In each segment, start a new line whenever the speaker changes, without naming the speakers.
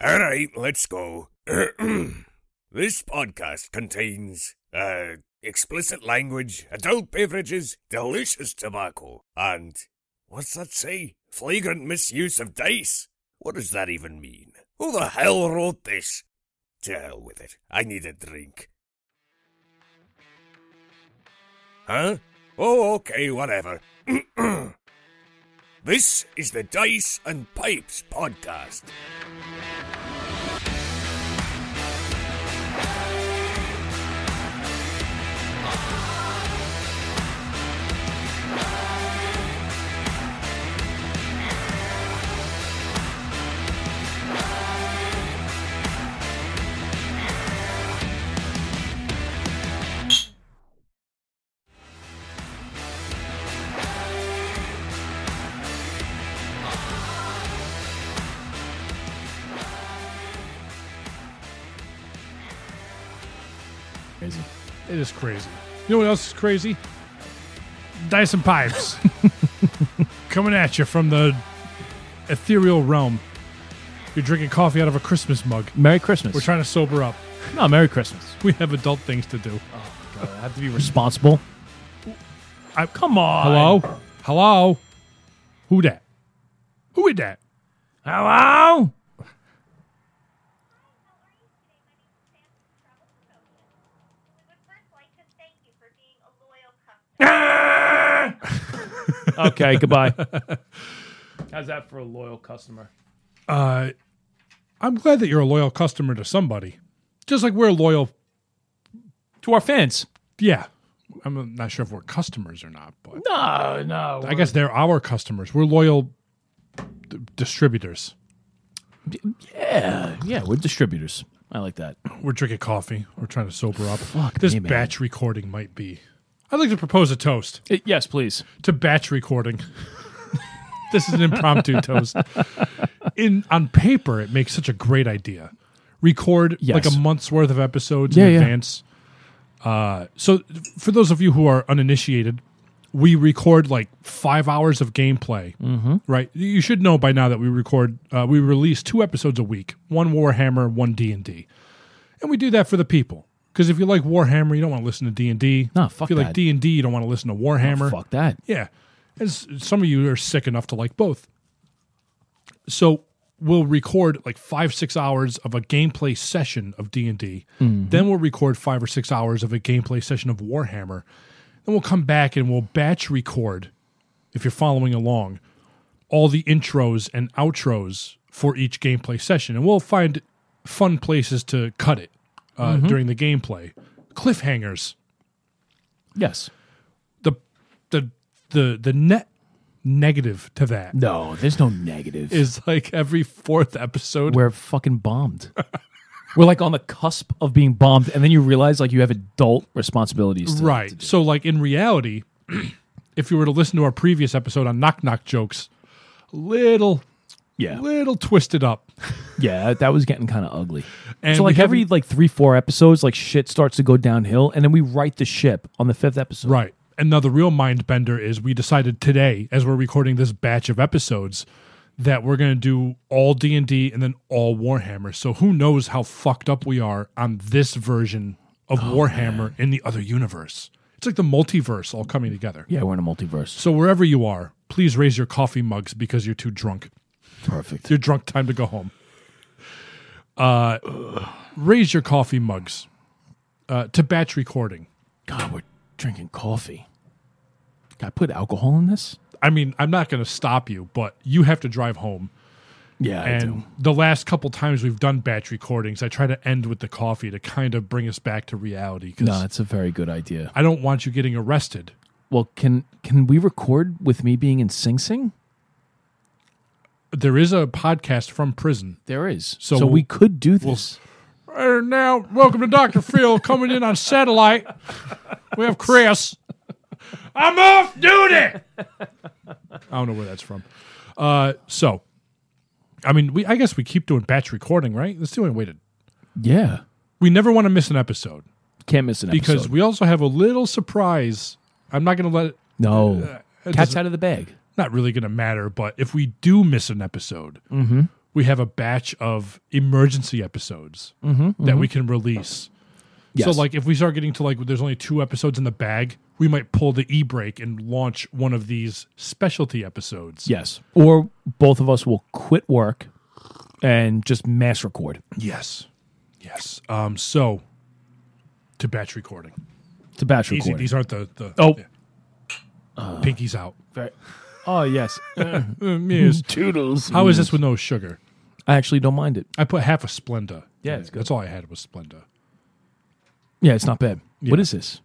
All right, let's go. this podcast contains uh, explicit language, adult beverages, delicious tobacco, and what's that say? Flagrant misuse of dice. What does that even mean? Who the hell wrote this? To hell with it. I need a drink. Huh? Oh, okay, whatever. this is the Dice and Pipes podcast.
Is crazy. You know what else is crazy? Dice and Pipes. Coming at you from the ethereal realm. You're drinking coffee out of a Christmas mug.
Merry Christmas.
We're trying to sober up.
no, Merry Christmas.
We have adult things to do.
Oh, God, I have to be responsible.
I,
Come on.
hello? Hello? Who that? Who is that?
Hello? okay, goodbye. How's that for a loyal customer?
Uh, I'm glad that you're a loyal customer to somebody. Just like we're loyal.
To our fans.
Yeah. I'm not sure if we're customers or not, but
No, no.
I guess they're our customers. We're loyal d- distributors.
Yeah, yeah, we're distributors. I like that.
We're drinking coffee. We're trying to sober up.
Fuck
this
me, man.
batch recording might be. I'd like to propose a toast
Uh, yes, please.
to batch recording. this is an impromptu toast. In on paper, it makes such a great idea. Record
Yes.
like a month's worth of episodes
Yeah,
in
yeah.
advance. Uh, so, for those of you who are uninitiated, we record like five hours of gameplay. Mm-hmm. Right, you should know by now that we record. Uh, we release two episodes a week: one Warhammer, one D and D, and we do that for the people. Because if you like Warhammer, you don't want to listen to D and D.
No, fuck that.
If you like. D and D, you don't want to listen to Warhammer.
Fuck that.
Yeah. As some of you are sick enough to like both. So we'll record like five, six hours of a gameplay session of D and D. Mm-hmm. Then we'll record five or six hours of a gameplay session of Warhammer. Then we'll come back and we'll batch record, if you're following along, all the intros and outros for each gameplay session. And we'll find fun places to cut it uh, during the gameplay. Cliffhangers
Yes.
the the the the net negative to that
No, there's no negative.
is like every fourth episode.
we're fucking bombed. we're like on the cusp of being bombed, and then you realize like you have adult responsibilities. To,
right.
to.
So like in reality, if you were to listen to our previous episode on knock knock jokes, little
Yeah.
little twisted up.
Yeah, that was getting kind of ugly.
And
so like every like three, four episodes, like shit starts to go downhill, and then we right the ship on the fifth episode.
Right. And now the real mind bender is we decided today, as we're recording this batch of episodes, that we're going to do all D and D and then all Warhammer. So who knows how fucked up we are on this version of
Oh,
Warhammer in the other universe. It's like the multiverse all coming together.
Yeah, we're in a multiverse.
So wherever you are, please raise your coffee mugs because you're too drunk.
Perfect.
You're drunk. Time to go home. Uh, raise your coffee mugs uh, to batch recording.
God, we're drinking coffee. Can I put alcohol in this?
I mean, I'm not going to stop you, but you have to drive home.
Yeah, I
and
do.
the last couple times we've done batch recordings, I try to end with the coffee to kind of bring us back to reality because
No, that's a very good idea.
I don't want you getting arrested.
Well, can can we record with me being in Sing Sing?
There is a podcast from prison.
There is.
So
So,
we'll-
could do this.
And now, welcome to Dr. Phil coming in on satellite. We have Chris. I'm off duty. I don't know where that's from. Uh, so, I mean, we I guess we keep doing batch recording, right? That's the only way to.
yeah.
We never want to miss an episode
Can't miss an episode.
because
episode.
we also have a little surprise. I'm not going to let it.
no.
it
Cat's
doesn't-
out of the bag.
Not really going to matter, but if we do miss an episode,
Mm-hmm.
we have a batch of emergency episodes that we can release. So, like, if we start getting to like, there's only two episodes in the bag, we might pull the e brake and launch one of these specialty episodes.
Yes. Or both of us will quit work and just mass record
Yes. Yes. Um. So, to batch recording.
to batch
Easy.
record.
These aren't the the.
Oh.
yeah. Pinky's out.
Very- Oh yes.
yes.
Toodles.
How is this with no sugar?
I actually don't mind it.
I put half a Splenda.
Yeah,
in
it's
it.
good.
That's all I had was Splenda.
Yeah, it's not bad. What is this?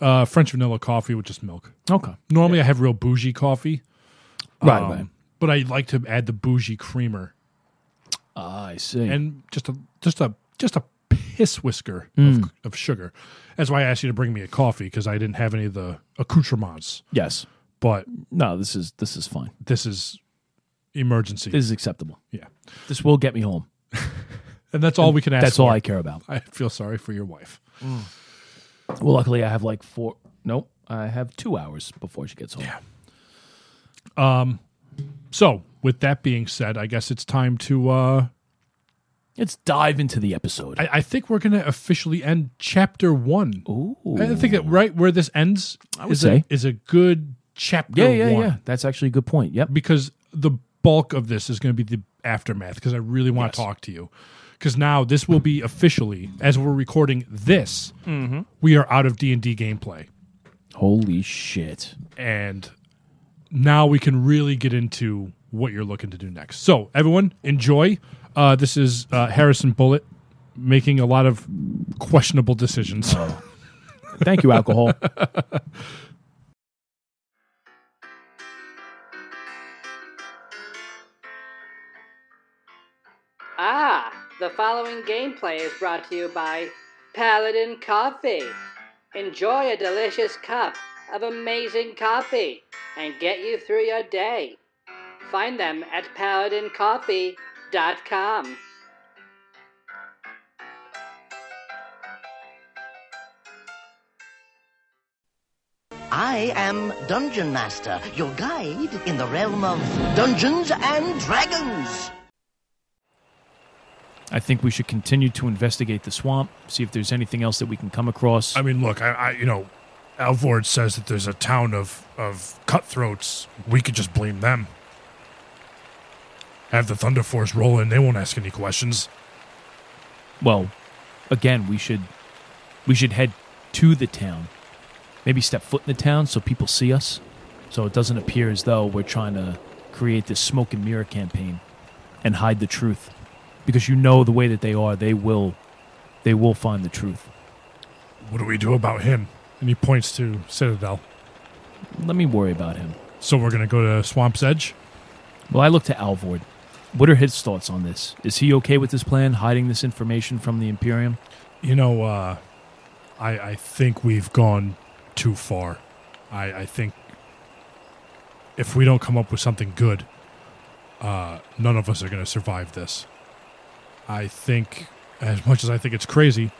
Uh, French vanilla coffee with just milk.
Okay.
Normally, I have real bougie coffee,
Right,
um,
right.
but I like to add the bougie creamer
Ah, I see.
and just a just a just a piss whisker
Mm.
of, of sugar. That's why I asked you to bring me a coffee because I didn't have any of the accoutrements.
yes.
But
No, this is this is fine.
this is emergency.
This is acceptable.
yeah,
This will get me home.
and that's all we can ask.
That's
for.
all I care about.
I feel sorry for your wife.
Well, luckily I have like four. Nope, I have two hours before she gets home.
Yeah. So, with that being said, I guess it's time to. uh
Let's dive into the episode.
I, I think we're going to officially end chapter one.
Ooh.
I think that right where this ends
would
is
say.
a, is a good chapter.
yeah, yeah,
one.
yeah. That's actually a good point. Yep.
Because the bulk of this is going to be the aftermath. Because I really want to
Yes.
talk to you. Because now this will be officially, as we're recording this,
Mm-hmm.
we are out of D and D gameplay,
Holy shit.
and now we can really get into what you're looking to do next. So, everyone, enjoy. Uh, this is uh, Harrison Bullet making a lot of questionable decisions.
Thank you, alcohol.
Ah, the following gameplay is brought to you by Paladin Coffee. Enjoy a delicious cup of amazing coffee and get you through your day. Find them at paladincoffee.com.
I am Dungeon Master, your guide in the realm of Dungeons and Dragons.
I think we should continue to investigate the swamp, see if there's anything else that we can come across.
I mean, look, I, I you know, Alvord says that there's a town of of cutthroats. We could just blame them. Have the Thunder Force roll in; they won't ask any questions.
well, again, we should we should head to the town. Maybe step foot in the town so people see us, so it doesn't appear as though we're trying to create this smoke and mirror campaign and hide the truth. Because you know the way that they are, they will they will find the truth.
What do we do about him? And he points to Citadel.
Let me worry about him.
So we're gonna go to Swamp's Edge.
Well, I look to Alvord. What are his thoughts on this? Is he okay with this plan, hiding this information from the Imperium?
You know, uh, I I think we've gone too far. I I think if we don't come up with something good, uh, none of us are going to survive this. I think, as much as I think it's crazy,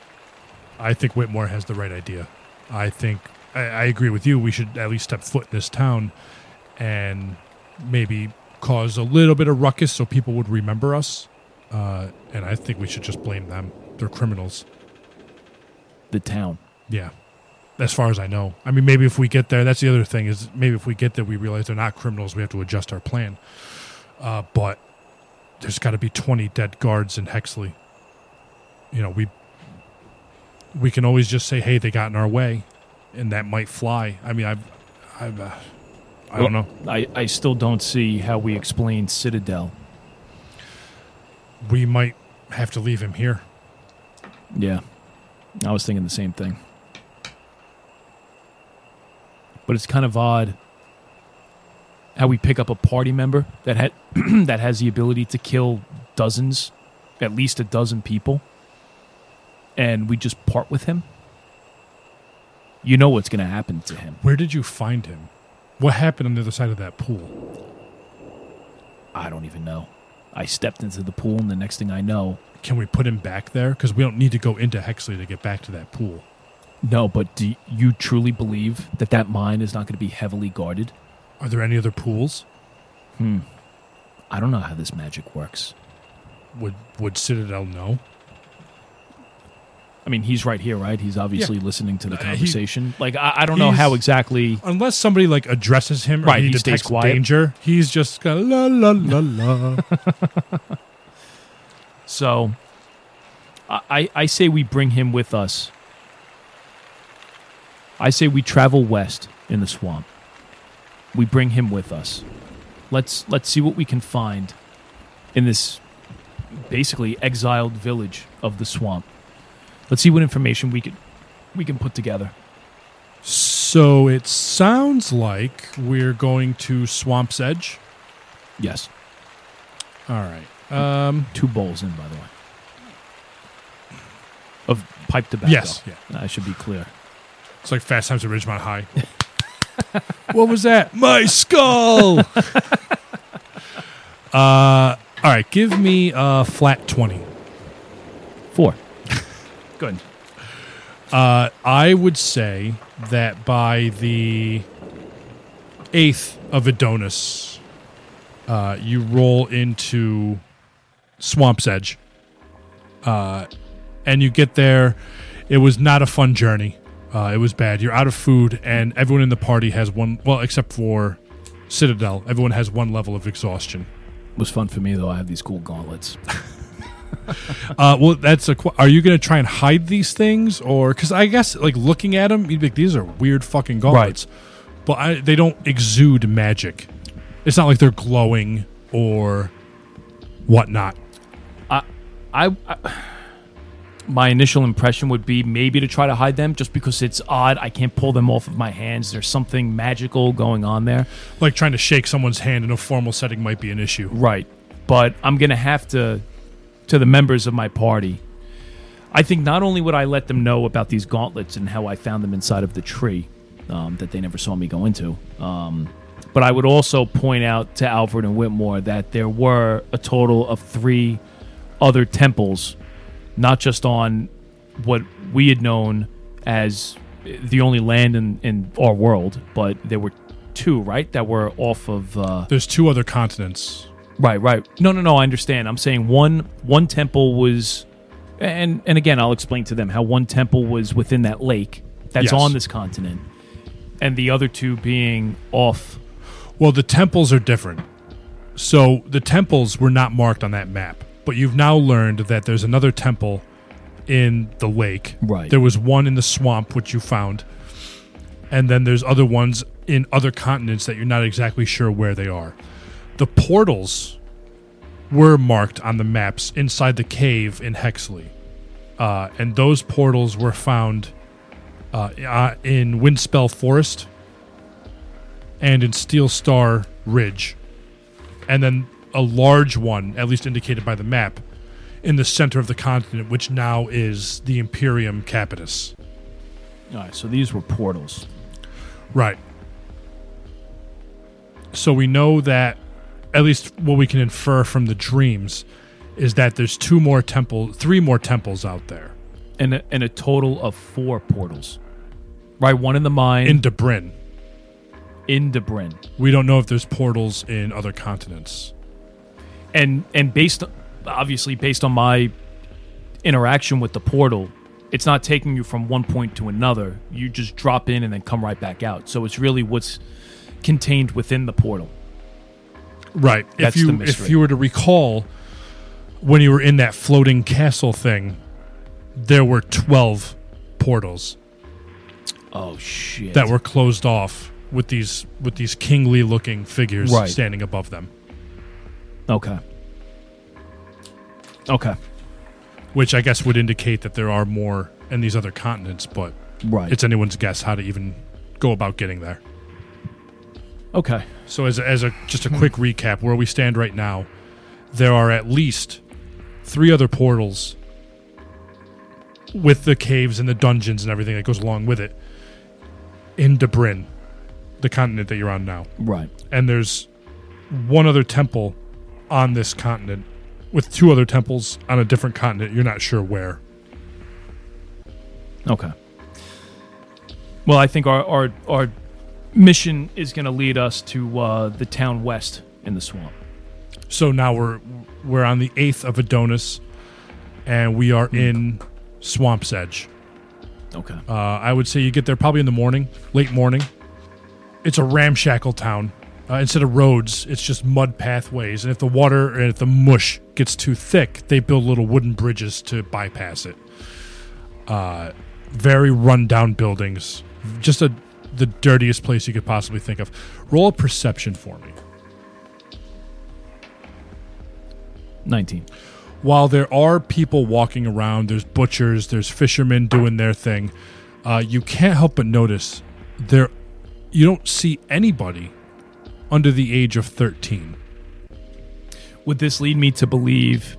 I think Whitmore has the right idea. I think I, I agree with you. We should at least step foot in this town and maybe cause a little bit of ruckus so people would remember us. Uh, and I think we should just blame them. They're criminals.
The town.
Yeah. As far as I know. I mean, maybe if we get there, that's the other thing is maybe if we get there, we realize they're not criminals. We have to adjust our plan. Uh, but there's got to be 20 dead guards in Hexley. You know, we we can always just say, "Hey, they got in our way," and that might fly. I mean, I've, I've, uh, I don't know.
I, I still don't see how we explain Citadel.
We might have to leave him here.
Yeah. I was thinking the same thing. But it's kind of odd how we pick up a party member that had that has the ability to kill dozens, at least a dozen people, and we just part with him. You know what's going to happen to him.
Where did you find him? What happened on the other side of that pool?
I don't even know. I stepped into the pool, and the next thing I know,
Can we put him back there? Because we don't need to go into Hexley to get back to that pool.
no. But do you truly believe that that mine is not going to be heavily guarded?
Are there any other pools? Hmm.
I don't know how this magic works.
would would Citadel know?
I mean, he's right here, right? He's obviously listening to the
Uh, he-
conversation. like, I, I don't know how exactly.
Unless somebody like addresses him or
Right,
he,
he stays
detects
quiet.
danger, he's just got la la la la.
So, I- I say we bring him with us. I say we travel west in the swamp. We bring him with us. Let's let's see what we can find in this basically exiled village of the swamp. Let's see what information we could we can put together.
so it sounds like we're going to Swamp's Edge.
Yes,
All right. Um.
two bowls in, by the way, of pipe tobacco.
Yes. Yeah.
I should be clear.
It's like Fast Times at Ridgemont High. what was that? My skull. uh. All right. Give me a flat twenty.
Four. Good.
Uh, I would say that by the eighth of Adonis, uh, you roll into Swamp's Edge, uh, and you get there. It was not a fun journey. Uh, it was bad. You're out of food, and everyone in the party has one. Well, except for Citadel, everyone has one level of exhaustion.
It was fun for me though. I have these cool gauntlets.
Uh, well, that's a. qu- Are you going to try and hide these things, or because I guess like looking at them, you'd be like, these are weird fucking gauntlets, but I, they don't exude magic. It's not like they're glowing or whatnot.
I, I, my initial impression would be maybe to try to hide them, just because it's odd. I can't pull them off of my hands. There's something magical going on there,
Like trying to shake someone's hand in a formal setting might be an issue.
right? But I'm gonna have to, to the members of my party. I think not only would I let them know about these gauntlets and how I found them inside of the tree um, that they never saw me go into, um, but I would also point out to Alvord and Whitmore that there were a total of three other temples, not just on what we had known as the only land in, in our world, but there were two, right, that were off of. Uh,
There's two other continents.
Right, right. No, no, no. I understand. I'm saying one one temple was, and and again, I'll explain to them how one temple was within that lake that's
Yes.
on this continent, and the other two being off.
Well, the temples are different. So the temples were not marked on that map, but you've now learned that there's another temple in the lake.
Right.
There was one in the swamp, which you found, and then there's other ones in other continents that you're not exactly sure where they are. The portals were marked on the maps inside the cave in Hexley, uh, and those portals were found uh, uh, in Windspell Forest and in Steel Star Ridge, and then a large one, at least indicated by the map, in the center of the continent, which now is the Imperium Capitis.
All right, so these were portals.
Right. So we know that, at least what we can infer from the dreams, is that there's two more temple, three more temples out there
and a, and a total of four portals. Right, one in the mine
in
in,
Debrin.
in Debrin,
We don't know if there's portals in other continents.
And and based obviously based on my interaction with the portal, it's not taking you from one point to another. You just drop in and then come right back out. So it's really what's contained within the portal.
Right.
That's
if you if you were to recall when you were in that floating castle thing, there were twelve portals
Oh shit!
that were closed off with these with these kingly looking figures
Right.
standing above them.
Okay. Okay.
Which I guess would indicate that there are more in these other continents, but
Right.
it's anyone's guess how to even go about getting there.
okay.
So as a, as a just a quick recap, where we stand right now, there are at least three other portals with the caves and the dungeons and everything that goes along with it in Debrin, the continent that you're on now.
Right.
And there's one other temple on this continent with two other temples on a different continent. You're not sure where.
Okay. Well, I think our our, our mission is going to lead us to uh, the town west in the swamp.
So now we're we're on the eighth of Adonis, and we are in Swamp's Edge.
Okay.
Uh, I would say you get there probably in the morning, late morning. It's a ramshackle town. Uh, instead of roads, it's just mud pathways. And if the water and if the mush gets too thick, they build little wooden bridges to bypass it. Uh, very rundown buildings. Just a the dirtiest place you could possibly think of. Roll a perception for me.
19.
while there are people walking around, there's butchers, there's fishermen doing their thing. Uh, you can't help but notice there. You don't see anybody under the age of thirteen.
Would this lead me to believe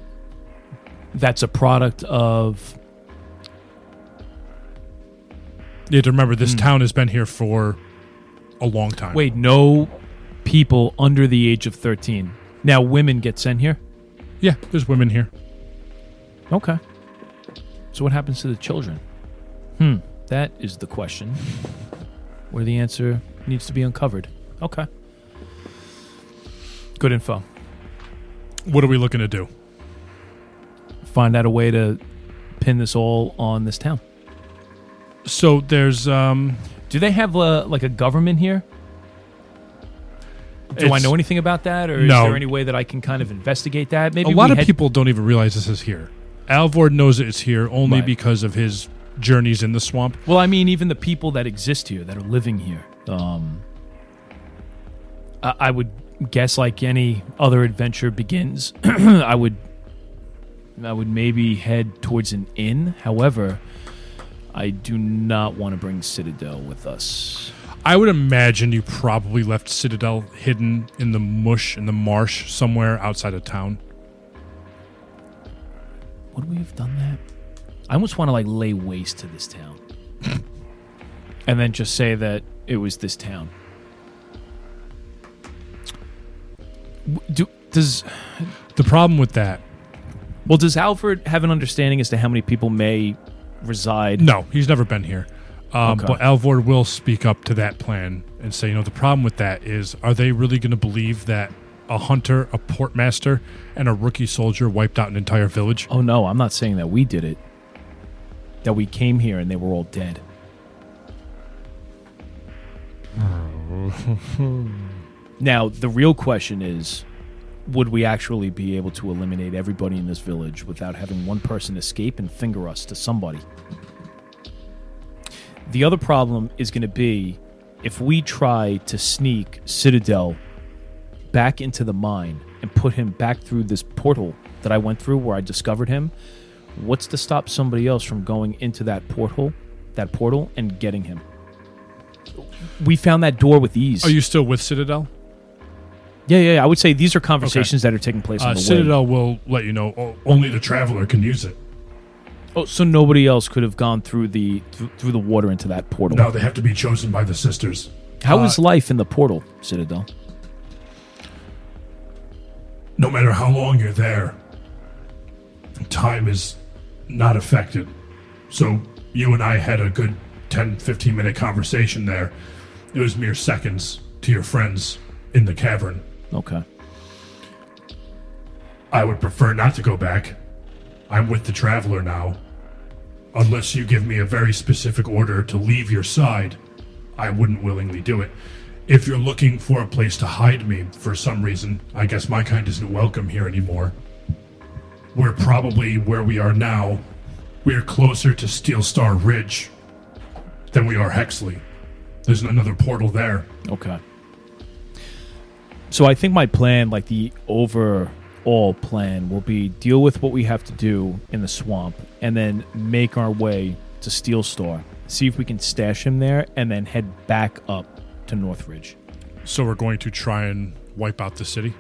that's a product of
You have to remember this town has been here for a long time.
wait, no people under the age of 13. Now women get sent here?
yeah, there's women here.
Okay. So what happens to the children? Hmm, that is the question where the answer needs to be uncovered. Okay. Good info.
What are we looking to do?
Find out a way to pin this all on this town.
So there's um,
Do they have uh, like a government here? Do I
It's-
know anything about that, or is
No.
there any way that I can kind of investigate that? Maybe
a lot
we
of people don't even realize this is here. Alvord knows it's here only
Right.
because of his journeys in the swamp.
Well, I mean, even the people that exist here, that are living here. Um, I, I would guess, like any other adventure begins, I would, I would maybe head towards an inn. However, I do not want to bring Citadel with us.
I would imagine you probably left Citadel hidden in the mush in the marsh somewhere outside of town.
Would we have done that? I almost want to like lay waste to this town, and then just say that it was this town. Do does
The problem with that,
well does Alvord have an understanding as to how many people may reside?
no, he's never been here. Um,
Okay.
But Alvord will speak up to that plan and say, you know, the problem with that is, are they really going to believe that a hunter, a portmaster, and a rookie soldier wiped out an entire village?
Oh no, I'm not saying that we did it. That we came here and they were all dead. now, the real question is would we actually be able to eliminate everybody in this village without having one person escape and finger us to somebody? The other problem is going to be if we try to sneak Citadel back into the mine and put him back through this portal that I went through where I discovered him, what's to stop somebody else from going into that portal, that portal and getting him? We found that door with ease.
Are you still with Citadel?
Yeah, yeah, yeah. I would say these are conversations that are taking place on
Uh,
the way.
Citadel will let you know o- only the traveler can use it.
Oh, so nobody else could have gone through the through, through the water into that portal.
No, they have to be chosen by the sisters.
How
uh,
is life in the portal, Citadel?
No matter how long you're there, time is not affected. So you and I had a good 10, 15 minute conversation there. It was mere seconds to your friends in the cavern.
Okay.
I would prefer not to go back. I'm with the traveler now. Unless you give me a very specific order to leave your side, I wouldn't willingly do it. If you're looking for a place to hide me for some reason, I guess my kind isn't welcome here anymore. We're probably where we are now. We're closer to Steel Star Ridge than we are Hexley. There's another portal there.
Okay. So I think my plan, like the overall plan, will be deal with what we have to do in the swamp, and then make our way to Steel Star, See if we can stash him there, and then head back up to Northridge.
So we're going to try and wipe out the city.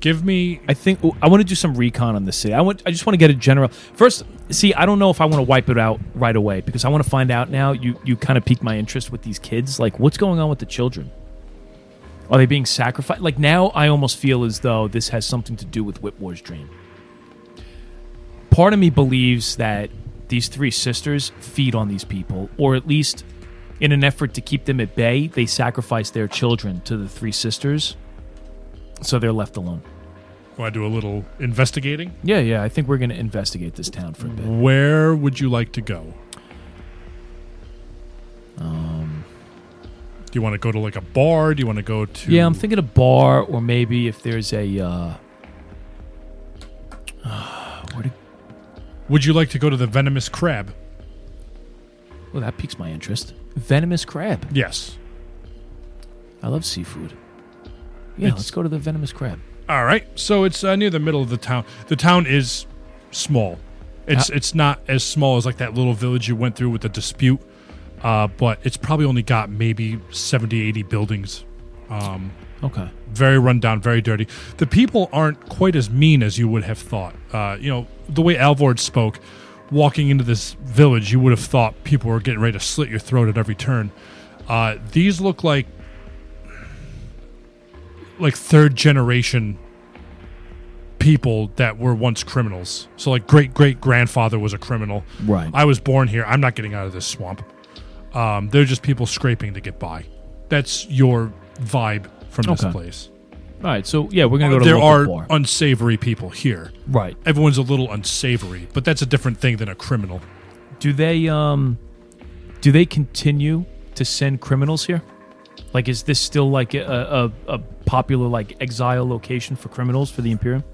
Give me
I think I want to do some recon on the city. I want. I just want to get a general. First, see, I don't know if I want to wipe it out right away because I want to find out now. You you kind of piqued my interest with these kids. Like, what's going on with the children? Are they being sacrificed? Like now, I almost feel as though this has something to do with Whitmore's dream. Part of me believes that these three sisters feed on these people, or at least, in an effort to keep them at bay, they sacrifice their children to the three sisters, so they're left alone.
Want to do a little investigating?
Yeah, yeah. I think we're going to investigate this town for a bit.
Where would you like to go?
Um,
Do you want to go to like a bar? Do you want to go to?
yeah, I'm thinking a bar, or maybe if there's a. Uh, where to,
Would you like to go to the Venomous Crab?
well, that piques my interest. Venomous crab.
Yes.
I love seafood. Yeah,
It's-
let's go to the venomous crab.
All right. So it's uh, near the middle of the town. The town is small. It's
How-
it's not as small as like that little village you went through with the dispute, uh, but it's probably only got maybe 70, 80 buildings.
Okay.
Very run down, very dirty. The people aren't quite as mean as you would have thought. Uh, you know, the way Alvord spoke, walking into this village, you would have thought people were getting ready to slit your throat at every turn. Uh, these look like like third generation people that were once criminals. So like great great grandfather was a criminal.
Right.
I was born here. I'm not getting out of this swamp. Um, they're just people scraping to get by. That's your vibe from this
Okay.
place.
All right. So yeah, we're gonna go to
there
local
are
bar.
unsavory people here.
right.
Everyone's a little unsavory, but that's a different thing than a criminal.
Do they um, do they continue to send criminals here? Like, is this still like a, a, a popular like exile location for criminals for the Imperium?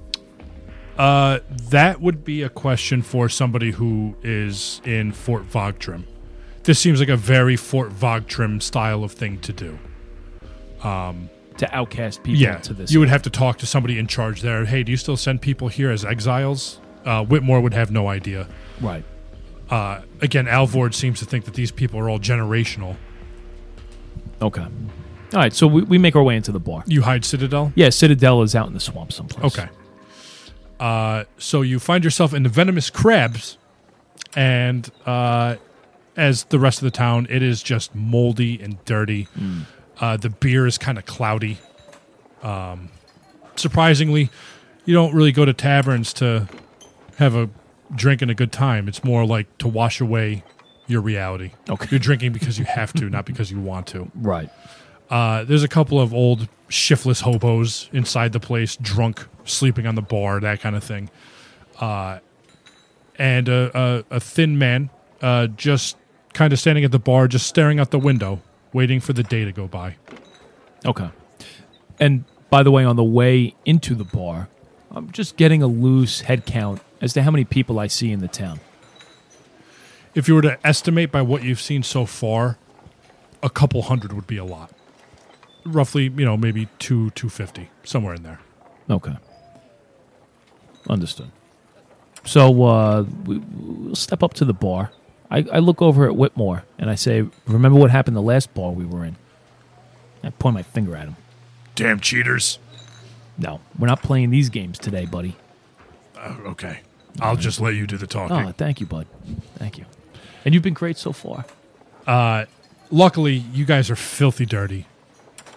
Uh, that would be a question for somebody who is in Fort Vogtrim. This seems like a very Fort Vogtrim style of thing to do.
To outcast people
Yeah,
to this.
you would have to talk to somebody in charge there. Hey, do you still send people here as exiles? Uh, Whitmore would have no idea.
right.
Uh, again, Alvord seems to think that these people are all generational.
Okay. All right. So we, we make our way into the bar.
You hide Citadel?
Yeah, Citadel is out in the swamp someplace.
Okay. Uh, so you find yourself in the venomous crabs, and uh, as the rest of the town, it is just moldy and dirty. Uh, the beer is kind of cloudy. Um, surprisingly, you don't really go to taverns to have a drink and a good time. It's more like to wash away your reality.
Okay.
You're drinking because you have to, not because you want to.
Right.
Uh, there's a couple of old shiftless hobos inside the place, drunk, sleeping on the bar, that kind of thing. Uh, and a, a, a thin man uh, just kind of standing at the bar, just staring out the window, waiting for the day to go by.
Okay. And by the way, on the way into the bar, I'm just getting a loose head count as to how many people I see in the town.
If you were to estimate by what you've seen so far, a couple hundred would be a lot. Roughly, you know, maybe two, two fifty, somewhere in there.
Okay. Understood. So uh, we, we'll step up to the bar. I, I look over at Whitmore and I say, "Remember what happened the last bar we were in?" I point my finger at him.
Damn cheaters.
No, we're not playing these games today, buddy.
Uh, okay. I'll just let you do the talking.
Oh, thank you, bud. Thank you. And you've been great so far.
Uh, Luckily, you guys are filthy dirty.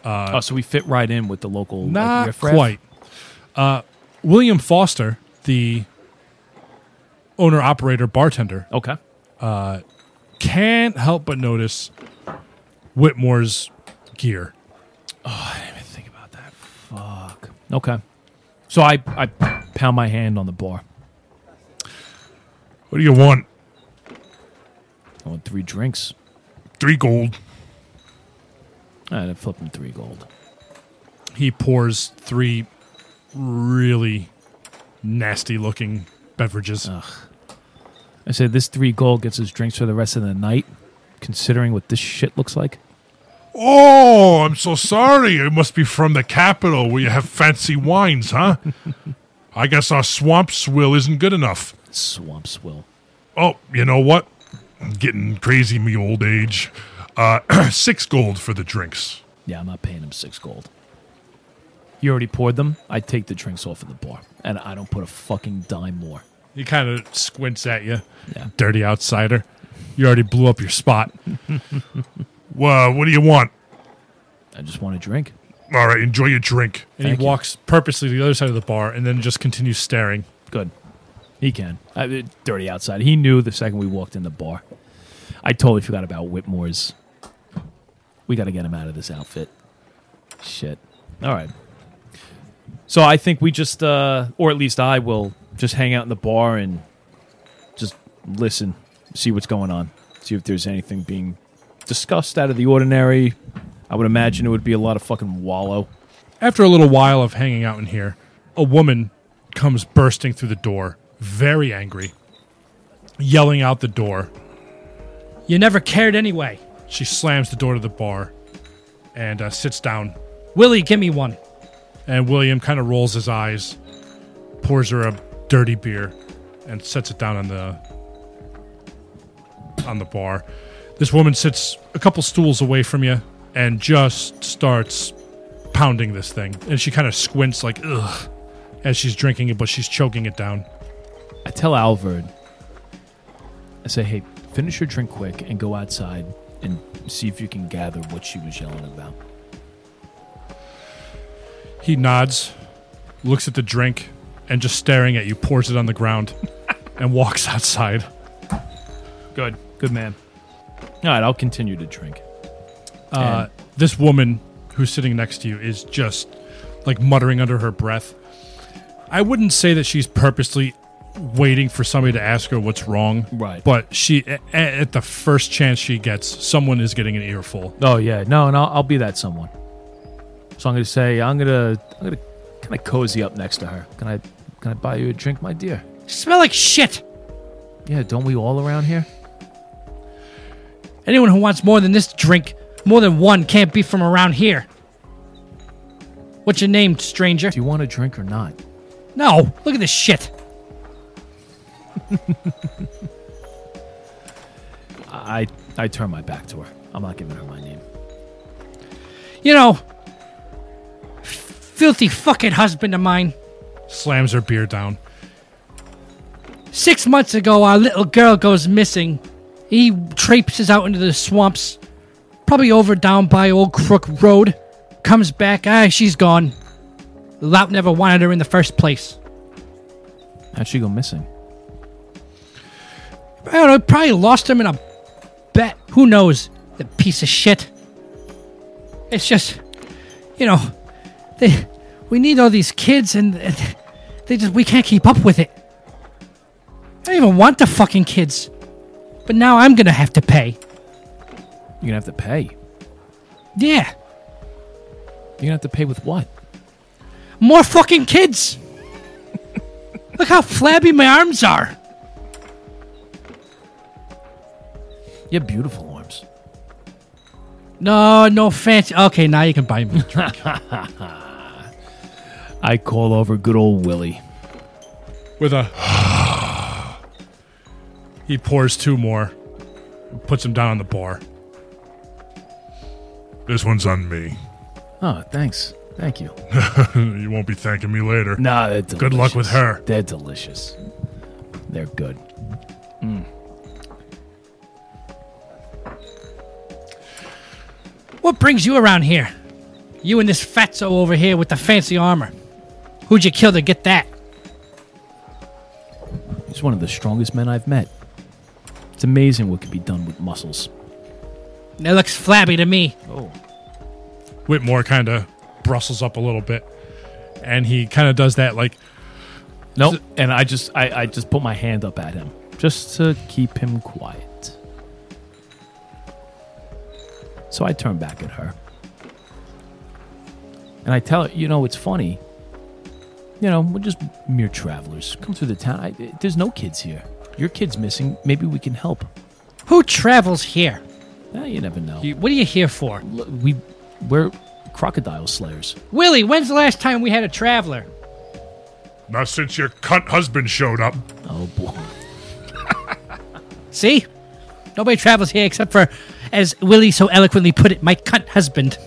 oh, so we fit right in with the local.
Not
riffraff?
quite. Uh, William Foster, the owner, operator, bartender,
Okay.
Uh, can't help but notice Whitmore's gear.
Oh, I didn't even think about that. Fuck. Okay. So I I pound my hand on the bar.
What do you want?
I want three drinks.
Three gold.
And I flip him three gold.
He pours three really nasty looking beverages.
I say this three gold gets us drinks for the rest of the night. Considering what this shit looks like.
Oh, I'm so sorry. It must be from the capital where you have fancy wines, huh? I guess our swamp swill isn't good enough.
Swamp swill.
Oh, you know what? I'm getting crazy in me old age. Uh, six gold for the drinks.
Yeah, I'm not paying him six gold. You already poured them. I take the drinks off of the bar, and I don't put a fucking dime more.
He kind of squints at you,
Yeah.
dirty outsider. You already blew up your spot.
Well, what do you want?
I just want a drink.
All right, enjoy your drink.
And
Thank
he
you.
walks purposely to the other side of the bar and then just continues staring.
Good. He can. I, uh, dirty outside. He knew the second we walked in the bar. I totally forgot about Whitmore's. We got to get him out of this outfit. Shit. All right. So I think we just, uh, or at least I will, just hang out in the bar and just listen, see what's going on, see if there's anything being discussed out of the ordinary. I would imagine it would be a lot of fucking wallow.
After a little while of hanging out in here, a woman comes bursting through the door, very angry, yelling out the door.
You never cared anyway.
She slams the door to the bar and uh, sits down.
Willie, give me one.
And William kind of rolls his eyes, pours her a dirty beer, and sets it down on the on the bar. This woman sits a couple stools away from you and just starts pounding this thing. And she kind of squints like ugh as she's drinking it, but she's choking it down.
I tell Alvord, I say, hey, finish your drink quick and go outside and see if you can gather what she was yelling about.
He nods, looks at the drink, and just staring at you, pours it on the ground, and walks outside.
Good. Good man. All right, I'll continue to drink.
Uh, this woman who's sitting next to you is just like muttering under her breath. I wouldn't say that she's purposely waiting for somebody to ask her what's wrong.
Right.
But she, a- a- at the first chance she gets, someone is getting an earful.
Oh yeah, no, and I'll, I'll be that someone. So I'm gonna say I'm gonna I'm gonna kind of cozy up next to her. Can I can I buy you a drink, my dear?
Smell like shit.
Yeah, don't we all around here?
Anyone who wants more than this drink, more than one, can't be from around here. What's your name, stranger?
Do you want a drink or not?
No, look at this shit.
I I turn my back to her. I'm not giving her my name.
You know, filthy fucking husband of mine.
Slams her beer down.
Six months ago, our little girl goes missing. He traipses out into the swamps, probably over down by Old Crook Road. Comes back, ah, she's gone. Lout never wanted her in the first place.
How'd she go missing?
I don't know, probably lost him in a bet. Who knows? The piece of shit. It's just, you know, they, we need all these kids, and and they just we can't keep up with it. I don't even want the fucking kids, but now I'm gonna have to pay.
You're gonna have to pay.
Yeah,
You're gonna have to pay with what?
more fucking kids. Look how flabby my arms are.
You have beautiful arms.
No, no fancy. Okay, now you can buy me. a drink.
I call over good old Willie.
With a. he pours two more, puts them down on the bar.
This one's on me.
Oh, thanks. Thank you.
you won't be thanking me later.
Nah, they're delicious.
Good luck with her.
They're delicious. They're good. Mm.
What brings you around here? You and this fatso over here with the fancy armor. Who'd you kill to get that?
He's one of the strongest men I've met. It's amazing what can be done with muscles.
That looks flabby to me.
Oh.
Whitmore kind of brustles up a little bit, and he kind of does that like
Nope. And I just I, I just put my hand up at him just to keep him quiet. So I turn back at her. And I tell her, you know, it's funny. You know, we're just mere travelers. Come through the town. I, there's no kids here. Your kid's missing. Maybe we can help.
Who travels here?
Eh, you never know.
You- What are you here for?
Look, we we're crocodile slayers.
Willie, when's the last time we had a traveler?
Not since your cunt husband showed up.
Oh boy.
See? Nobody travels here except for, as Willie so eloquently put it, my cunt husband.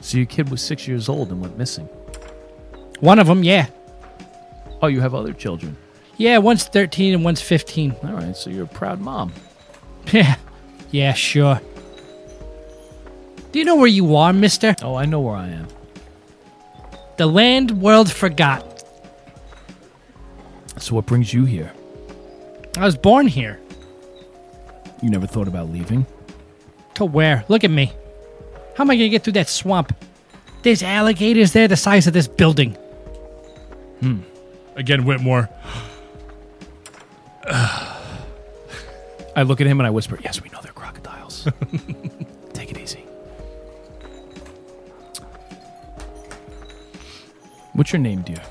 So your kid was six years old and went missing.
One of them, yeah.
Oh, you have other children.
Yeah, one's 13 and one's 15.
All right, so you're a proud mom.
Yeah. Yeah, sure. Do you know where you are, mister?
Oh, I know where I am.
The land world forgot.
So what brings you here?
I was born here.
You never thought about leaving?
To where? Look at me. How am I going to get through that swamp? There's alligators there the size of this building.
Again, Whitmore.
I look at him and I whisper, "Yes, we know they're crocodiles. Take it easy." What's your name, dear?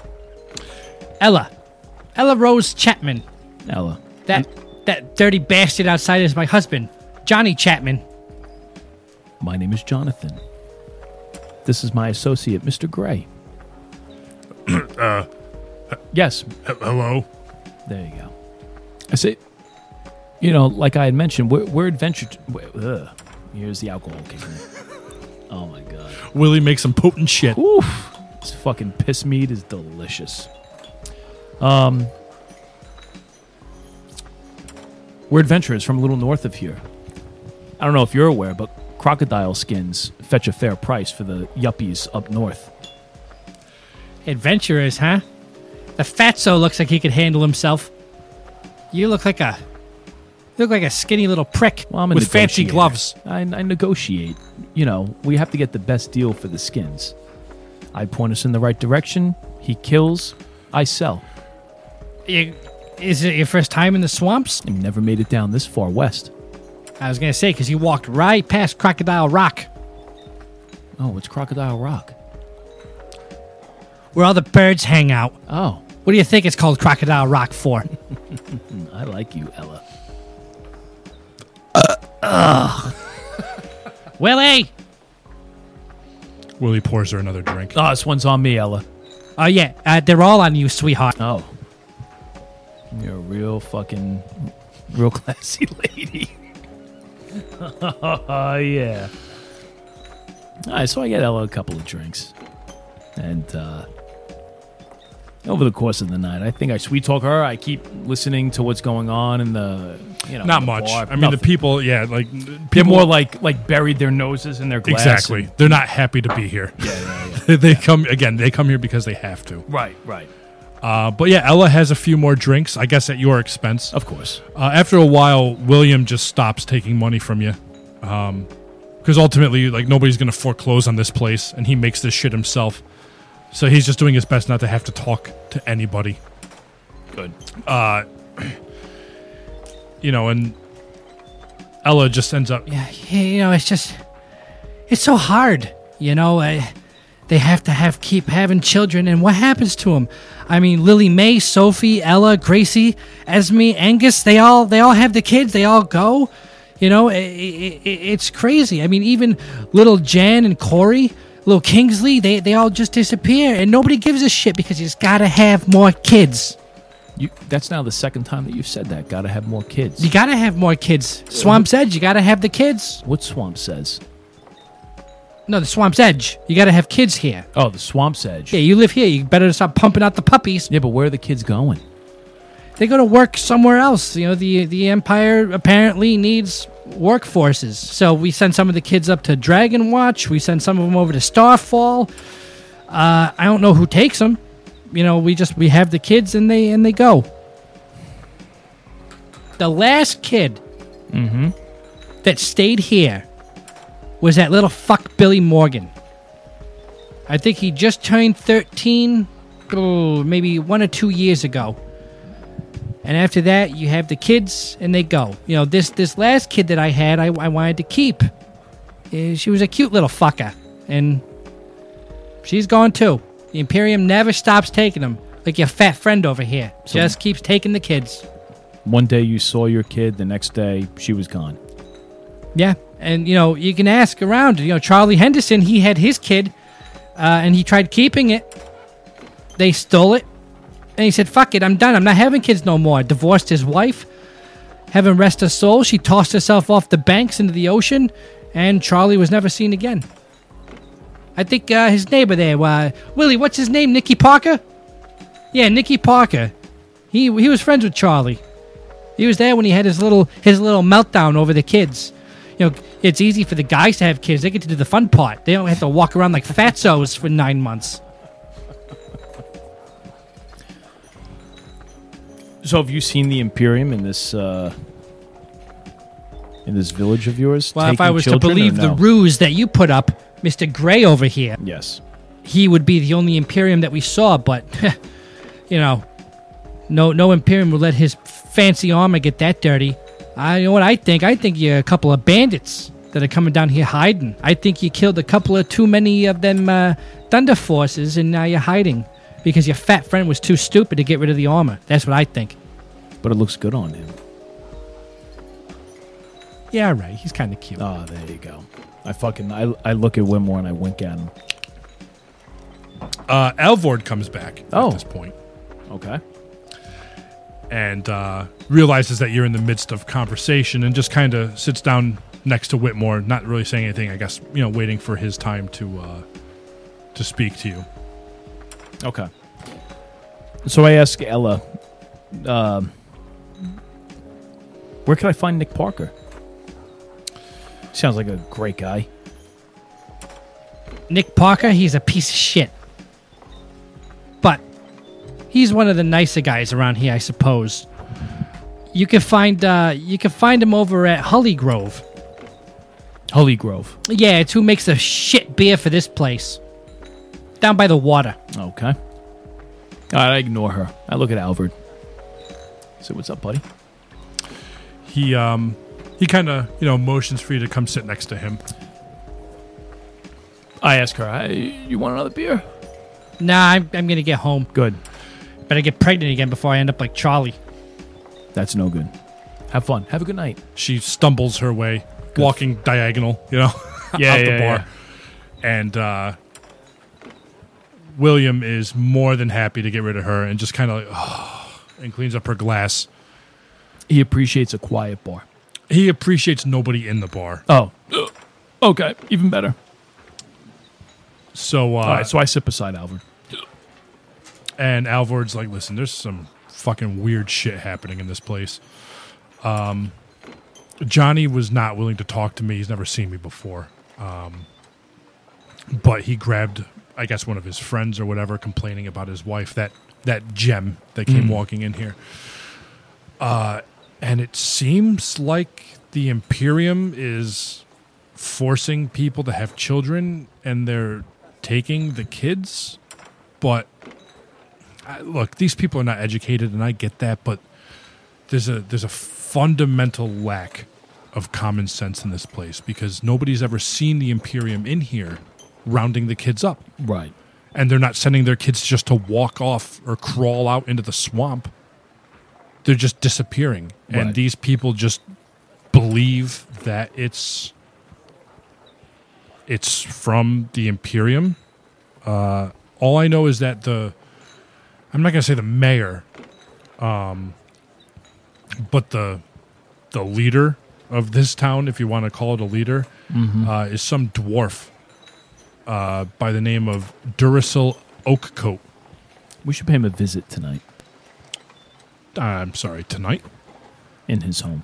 Ella. Ella Rose Chapman.
Ella.
That that dirty bastard outside is my husband, Johnny Chapman.
My name is Jonathan. This is my associate, Mr. Gray.
Uh,
Yes,
hello.
there you go. I say, you know, like I had mentioned, we're, we're adventure. Ugh, here's the alcohol kicking in. Oh my god.
Willie makes some potent shit.
Oof. This fucking piss meat is delicious. Um, we're adventurers from a little north of here. I don't know if you're aware, but crocodile skins fetch a fair price for the yuppies up north.
Adventurers, huh? The fatso looks like he could handle himself. You look like a you look like a skinny little prick
Well,
with fancy gloves.
I, I negotiate. You know, we have to get the best deal for the skins. I point us in the right direction. He kills. I sell.
You, is it your first time in the swamps?
I never made it down this far west.
I was gonna say because you walked right past Crocodile Rock,
Oh, it's Crocodile Rock.
where all the birds hang out.
Oh,
What do you think it's called Crocodile Rock for?
I like you, Ella.
Willie.
Willie pours her another drink.
Oh, this one's on me, Ella.
Oh yeah, uh, they're all on you, sweetheart.
Oh. You're a real fucking, real classy lady. Oh, yeah. All right, so I get Ella a couple of drinks. And, uh, over the course of the night, I think I sweet talk her. I keep listening to what's going on in the, you know,
Not
the
much.
bar.
I mean, the people, yeah, like
They're
people
more like like buried their noses in their glass.
exactly.
and-
They're not happy to be here.
yeah, yeah, yeah.
they come again. They come here because they have to.
right, right.
Uh, but yeah, Ella has a few more drinks. I guess at your expense.
Of course.
Uh, after a while, William just stops taking money from you, because ultimately, like nobody's gonna foreclose on this place, and he makes this shit himself. So he's just doing his best not to have to talk to anybody.
Good.
Uh, you know, and Ella just ends up.
Yeah, you know, it's just, it's so hard. You know, uh, they have to have keep having children, and what happens to them? I mean, Lily May, Sophie, Ella, Gracie, Esme, Angus, they all they all have the kids. They all go. You know, i i i it's crazy. I mean, even little Jan and Corey, little Kingsley, they they all just disappear, and nobody gives a shit because you just gotta have more kids.
You, that's now the second time that you've said that. Got to have more kids.
You gotta have more kids. Swamp's uh, Edge, you gotta have the kids.
what Swamp says?
No, the Swamp's Edge. You gotta have kids here.
Oh, the Swamp's Edge.
Yeah, you live here. You better stop pumping out the puppies.
Yeah, but where are the kids going?
They go to work somewhere else. You know, the the Empire apparently needs workforces. So we send some of the kids up to Dragon Watch. We send some of them over to Starfall. Uh, I don't know who takes them. You know, we just we have the kids and they and they go. The last kid that stayed here was that little fuck Billy Morgan. I think he just turned 13, oh, maybe one or two years ago. And after that, you have the kids, and they go. You know, this this last kid that I had, I, I wanted to keep. Uh, She was a cute little fucker, and she's gone too. The Imperium never stops taking them, like your fat friend over here. Just keeps taking the kids.
One day you saw your kid, the next day she was gone.
Yeah, and you know you can ask around. You know Charlie Henderson, he had his kid, uh, and he tried keeping it. They stole it, and he said, "Fuck it, I'm done. I'm not having kids no more." Divorced his wife. Heaven rest her soul. She tossed herself off the banks into the ocean, and Charlie was never seen again. I think uh, his neighbor there, uh, Willie, what's his name? Nicky Parker. Yeah, Nicky Parker. He he was friends with Charlie. He was there when he had his little his little meltdown over the kids. You know, it's easy for the guys to have kids. They get to do the fun part. They don't have to walk around like fatzos for nine months.
So have you seen the Imperium in this uh in this village of yours?
Well, if I was to believe the ruse that you put up, Mr. Gray over here,
Yes.
he would be the only Imperium that we saw, but you know, no no Imperium would let his fancy armor get that dirty. I you know what I think. I think you're a couple of bandits that are coming down here hiding. I think you killed a couple of too many of them uh, Thunder Forces, and now you're hiding because your fat friend was too stupid to get rid of the armor. That's what I think.
But it looks good on him.
Yeah, right. He's kind of cute.
Oh, there you go. I fucking I, I look at Whitmore and I wink at him.
Uh, Alvord comes back
Oh.
at this point
Okay.
and uh, realizes that you're in the midst of conversation and just kind of sits down next to Whitmore, not really saying anything. I guess you know, waiting for his time to uh, to speak to you.
Okay. So I ask Ella, um, where can I find Nick Parker? Sounds like a great guy.
Nick Parker, he's a piece of shit. But he's one of the nicer guys around here, I suppose. You can find uh, you can find him over at Holly Grove.
Holy Grove.
Yeah, it's who makes the shit beer for this place. Down by the water.
Okay. All right, I ignore her. I look at Alvord. So what's up, buddy?
He um he kind of you know motions for you to come sit next to him.
I ask her, "Hey, you want another beer?
Nah, I'm, I'm gonna get home.
Good.
Better get pregnant again before I end up like Charlie.
That's no good. Have fun. Have a good night.
She stumbles her way, walking diagonal, you know,
Yeah,
out the
yeah,
bar. And uh, William is more than happy to get rid of her and just kind of like, and cleans up her glass.
He appreciates a quiet bar.
He appreciates nobody in the bar.
Oh. Okay, even better.
So, uh,
All right, so I sit beside Alvord.
and Alvord's like, listen, there's some fucking weird shit happening in this place. Um, Johnny was not willing to talk to me. He's never seen me before. Um, but he grabbed, I guess, one of his friends or whatever, complaining about his wife, that, that gem that came walking in here. Uh, and it seems like the Imperium is forcing people to have children and they're taking the kids. But I- look, these people are not educated, and I get that, but there's a there's a fundamental lack of common sense in this place because nobody's ever seen the Imperium in here rounding the kids up,
Right.
and they're not sending their kids just to walk off or crawl out into the swamp. They're just disappearing, and these people just believe that it's it's from the Imperium. Uh, all I know is that the I'm not gonna say the mayor, um, but the the leader of this town, if you want to call it a leader, uh, is some dwarf uh, by the name of Duracell Oakcoat.
We should pay him a visit tonight
I'm sorry, tonight.
in his home.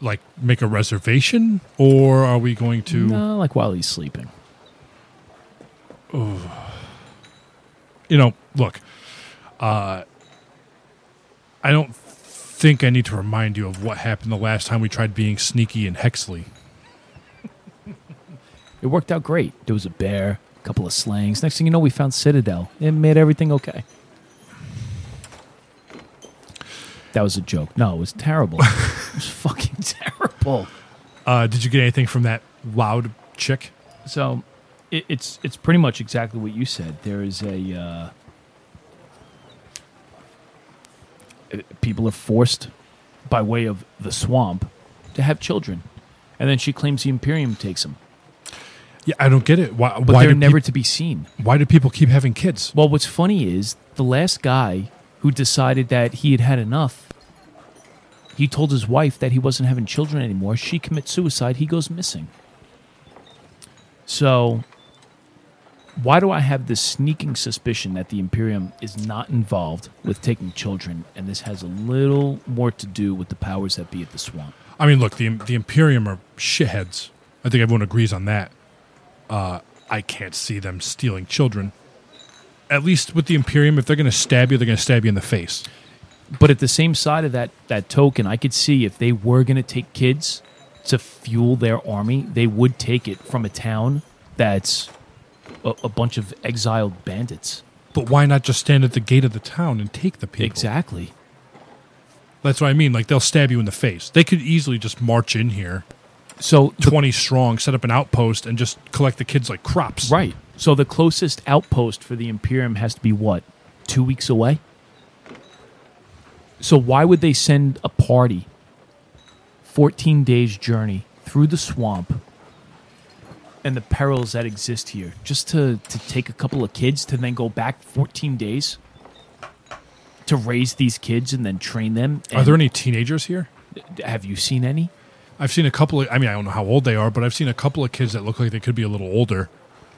Like, make a reservation, or are we going to?
No, like while he's sleeping.
you know, look, uh, I don't think I need to remind you of what happened the last time we tried being sneaky in Hexley.
It worked out great. There was a bear, a couple of slangs. Next thing you know, we found Citadel. It made everything okay. That was a joke. No, it was terrible. it was fucking terrible.
Uh, did you get anything from that loud chick?
So it, it's it's pretty much exactly what you said. There is a uh, people are forced by way of the swamp to have children, and then she claims the Imperium takes them,
Yeah, I don't get it. Why?
but
why
they're
do
never
peop-
to be seen.
why do people keep having kids?
Well, what's funny is the last guy who decided that he had had enough. He told his wife that he wasn't having children anymore. She commits suicide. He goes missing. So, why do I have this sneaking suspicion that the Imperium is not involved with taking children, and this has a little more to do with the powers that be at the swamp?
I mean, look, the the Imperium are shitheads. I think everyone agrees on that. Uh, I can't see them stealing children. At least with the Imperium, if they're going to stab you, they're going to stab you in the face.
But at the same side of that that token, I could see if they were going to take kids to fuel their army, they would take it from a town that's a, a bunch of exiled bandits.
But why not just stand at the gate of the town and take the people?
Exactly.
That's what I mean. Like they'll stab you in the face. They could easily just march in here,
So the-
twenty strong, set up an outpost, and just collect the kids like crops.
right. So the closest outpost for the Imperium has to be what? Two weeks away? So why would they send a party 14 days journey through the swamp and the perils that exist here just to, to take a couple of kids to then go back 14 days to raise these kids and then train them?
Are there any teenagers here?
Have you seen any?
I've seen a couple of. I mean, I don't know how old they are, but I've seen a couple of kids that look like they could be a little older.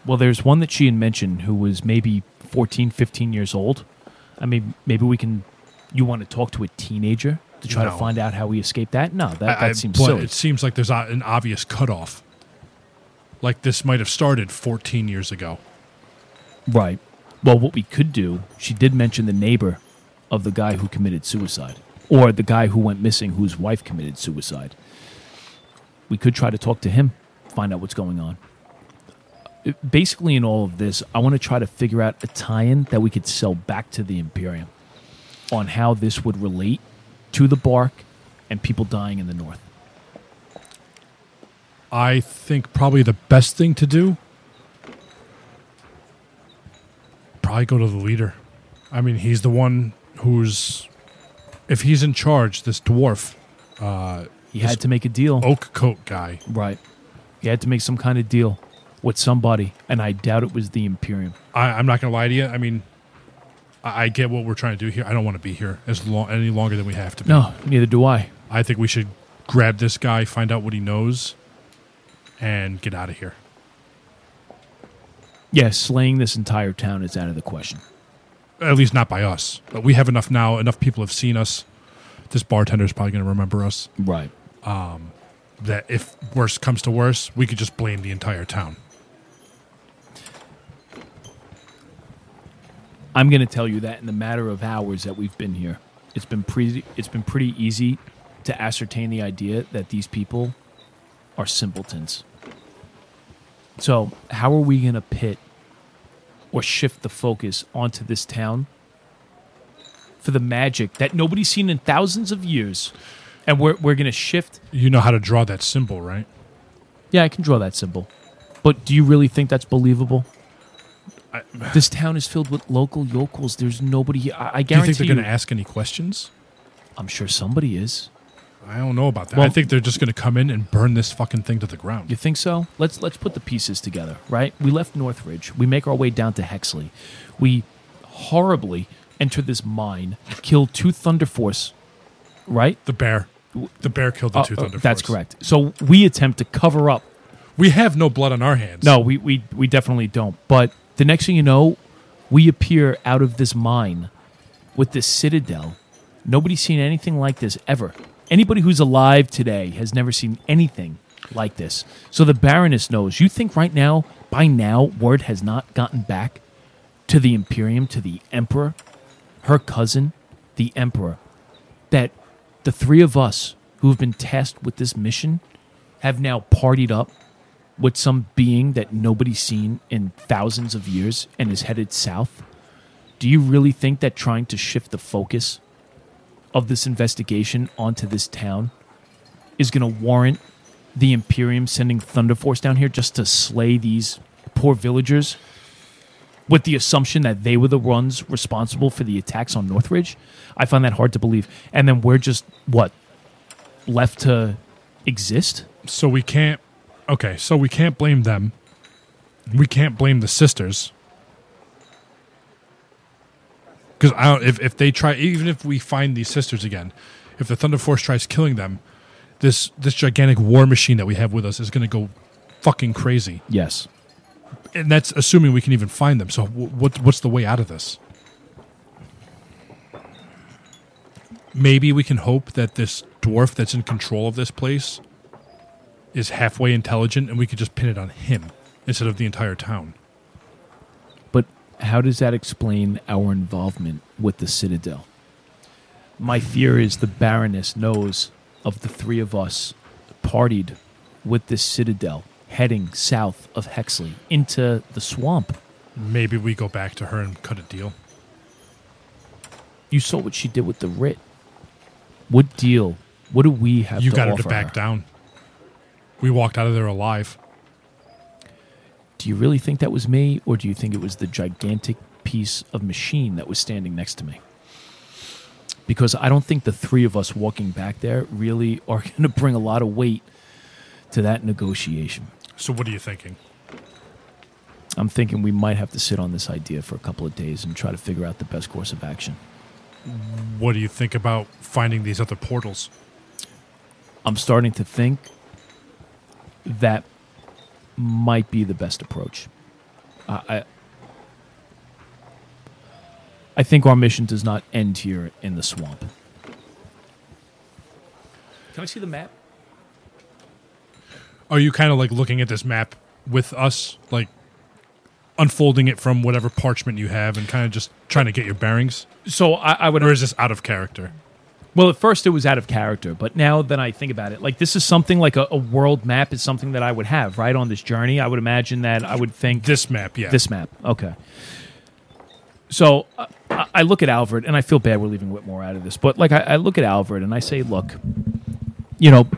Well, there's one that she had mentioned who was maybe 14, 15 years old. I mean, maybe we can. You want to talk to a teenager to try to find out how we escaped that? No, that, that
I-
seems
but
silly.
It seems like there's an obvious cutoff. Like this might have started 14 years ago.
Right. Well, what we could do, she did mention the neighbor of the guy who committed suicide, or the guy who went missing whose wife committed suicide. We could try to talk to him, find out what's going on. Uh, Basically, in all of this, I want to try to figure out a tie in that we could sell back to the Imperium on how this would relate to the bark and people dying in the north.
I think probably the best thing to do probably go to the leader. I mean, he's the one who's if he's in charge, this dwarf
He had to make a deal.
Oakcoat guy.
Right. He had to make some kind of deal with somebody, and I doubt it was the Imperium.
I, I'm not gonna lie to you. I mean, I, I get what we're trying to do here. I don't want to be here as long any longer than we have to be.
No, neither do I.
I think we should grab this guy, find out what he knows, and get out of here.
Yeah, slaying this entire town is out of the question.
At least not by us. But we have enough now. Enough people have seen us. This bartender's probably going to remember us.
Right.
Um, that if worse comes to worse, we could just blame the entire town.
I'm going to tell you that in the matter of hours that we've been here, it's been pretty it's been pretty easy to ascertain the idea that these people are simpletons. So, how are we going to pit or shift the focus onto this town for the magic that nobody's seen in thousands of years? And we're, we're going to shift
You know how to draw that symbol, right?
Yeah, I can draw that symbol. But do you really think that's believable? this town is filled with local yokels. There's nobody. I, I
Do you think they're going to ask any questions?
I'm sure somebody is.
I don't know about that.
Well-
I think they're just going to come in and burn this fucking thing to the ground.
You think so? Let's let's put the pieces together, right? We left Northridge. We make our way down to Hexley. We horribly enter this mine, kill two Thunder Force, right?
The bear. The bear killed the
Uh,
two
uh,
Thunder
that's
Force.
correct. So we attempt to cover up
We have no blood on our hands.
No, we, we, we definitely don't. But the next thing you know, we appear out of this mine with this citadel. Nobody's seen anything like this ever. Anybody who's alive today has never seen anything like this. So the Baroness knows. You think right now, by now, word has not gotten back to the Imperium, to the Emperor, her cousin, the Emperor, that the three of us who have been tasked with this mission have now partied up with some being that nobody's seen in thousands of years and is headed south? Do you really think that trying to shift the focus of this investigation onto this town is going to warrant the Imperium sending Thunder Force down here just to slay these poor villagers with the assumption that they were the ones responsible for the attacks on Northridge? I find that hard to believe. And then we're just, what, left to exist?
So we can't. Okay, so we can't blame them. We can't blame the sisters. Because I don't, if if they try, even if we find these sisters again, if the Thunder Force tries killing them, this this gigantic war machine that we have with us is going to go fucking crazy.
Yes.
And that's assuming we can even find them. So what what's the way out of this? Maybe we can hope that this dwarf that's in control of this place is halfway intelligent and we could just pin it on him instead of the entire town.
But how does that explain our involvement with the Citadel? My fear is the Baroness knows of the three of us partied with this citadel heading south of Hexley into the swamp.
Maybe we go back to her and cut a deal.
You saw what she did with the writ. What deal? What do we have
You
to
got her to back down. We walked out of there alive.
Do you really think that was me, or do you think it was the gigantic piece of machine that was standing next to me? Because I don't think the three of us walking back there really are going to bring a lot of weight to that negotiation.
So what are you thinking?
I'm thinking we might have to sit on this idea for a couple of days and try to figure out the best course of action.
What do you think about finding these other portals?
I'm starting to think that might be the best approach. I, I I think our mission does not end here in the swamp. Can I see the map?
Are you kind of like looking at this map with us, like unfolding it from whatever parchment you have and kind of just trying to get your bearings?
So I, I would.
Or is this out of character?
Well, at first it was out of character, but now that I think about it, like this is something like a, a world map is something that I would have right on this journey. I would imagine that I would think
This map, yeah.
This map, okay. So uh, I I look at Alvord, and I feel bad we're leaving Whitmore out of this, but like I, I look at Alvord and I say, look, you know,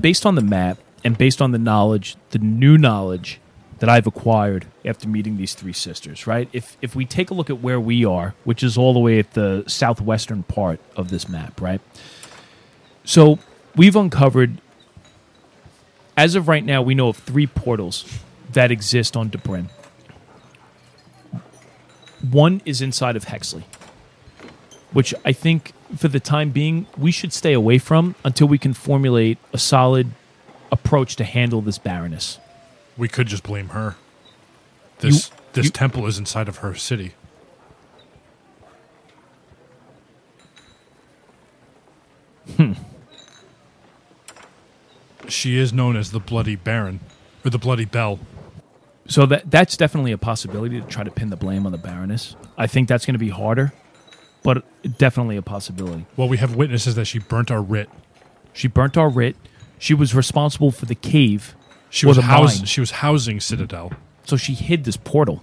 based on the map and based on the knowledge, the new knowledge that I've acquired after meeting these three sisters, right? If if we take a look at where we are, which is all the way at the southwestern part of this map, right? So we've uncovered, as of right now, we know of three portals that exist on Debrin. One is inside of Hexley, which I think for the time being we should stay away from until we can formulate a solid approach to handle this Baroness.
We could just blame her. This
You-
this
you-
temple is inside of her city. Hmm. She is known as the Bloody Baron, or the Bloody Bell.
So that that's definitely a possibility to try to pin the blame on the Baroness. I think that's going to be harder, but definitely a possibility.
Well, we have witnesses that she burnt our writ.
She burnt our writ. She was responsible for the cave.
She was
the
housing.
mine.
She was housing Citadel.
So she hid this portal.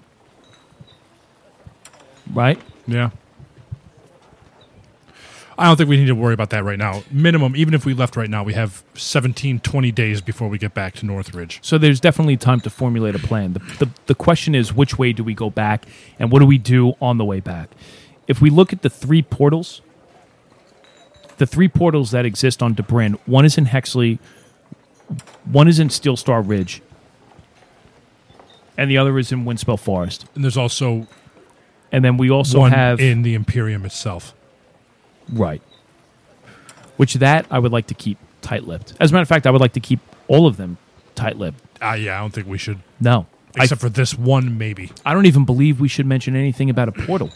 Right?
Yeah. I don't think we need to worry about that right now. Minimum, even if we left right now, we have 17, 20 days before we get back to Northridge.
So there's definitely time to formulate a plan. The, the, the question is which way do we go back and what do we do on the way back? If we look at the three portals, the three portals that exist on Debrin, one is in Hexley, one is in Steel Star Ridge, and the other is in Windspell Forest.
And there's also
And then we also
one
have
in the Imperium itself.
Right. Which that I would like to keep tight lipped. As a matter of fact, I would like to keep all of them tight lipped.
Ah, yeah, I don't think we should.
No. I,
Except for this one, maybe.
I don't even believe we should mention anything about a portal.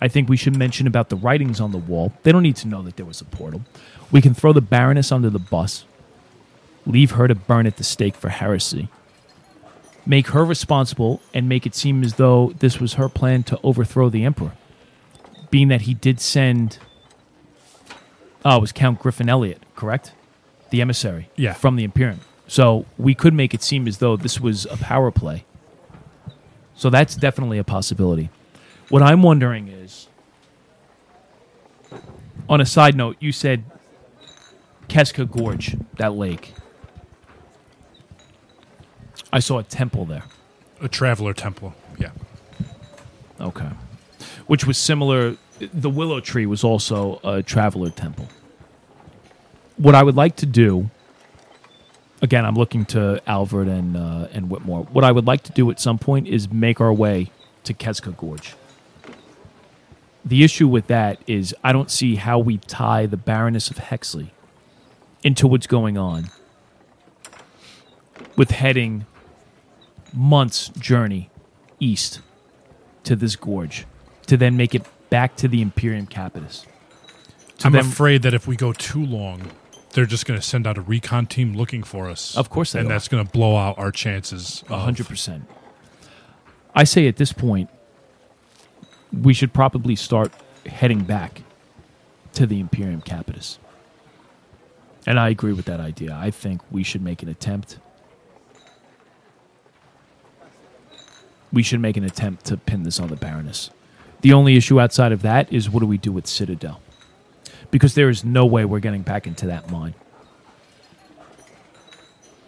I think we should mention about the writings on the wall. They don't need to know that there was a portal. We can throw the Baroness under the bus, leave her to burn at the stake for heresy, make her responsible, and make it seem as though this was her plan to overthrow the Emperor. Being that he did send. Oh, it was Count Griffin Elliot, correct? The emissary
Yeah.
from the Imperium. So we could make it seem as though this was a power play. So that's definitely a possibility. What I'm wondering is on a side note, you said Keska Gorge, that lake. I saw a temple there.
A Traveler Temple. Yeah.
Okay. Which was similar. The willow tree was also a traveler temple. What I would like to do, again, I'm looking to Alvord and uh, and Whitmore. What I would like to do at some point is make our way to Keska Gorge. The issue with that is I don't see how we tie the Baroness of Hexley into what's going on with heading months journey east to this gorge to then make it back to the Imperium Capitis. To
I'm
then-
afraid that if we go too long, they're just going to send out a recon team looking for us.
Of course they
And
are.
that's going to blow out our chances.
A hundred percent. I say at this point, we should probably start heading back to the Imperium Capitis. And I agree with that idea. I think we should make an attempt. We should make an attempt to pin this on the Baroness. The only issue outside of that is what do we do with Citadel? Because there is no way we're getting back into that mine.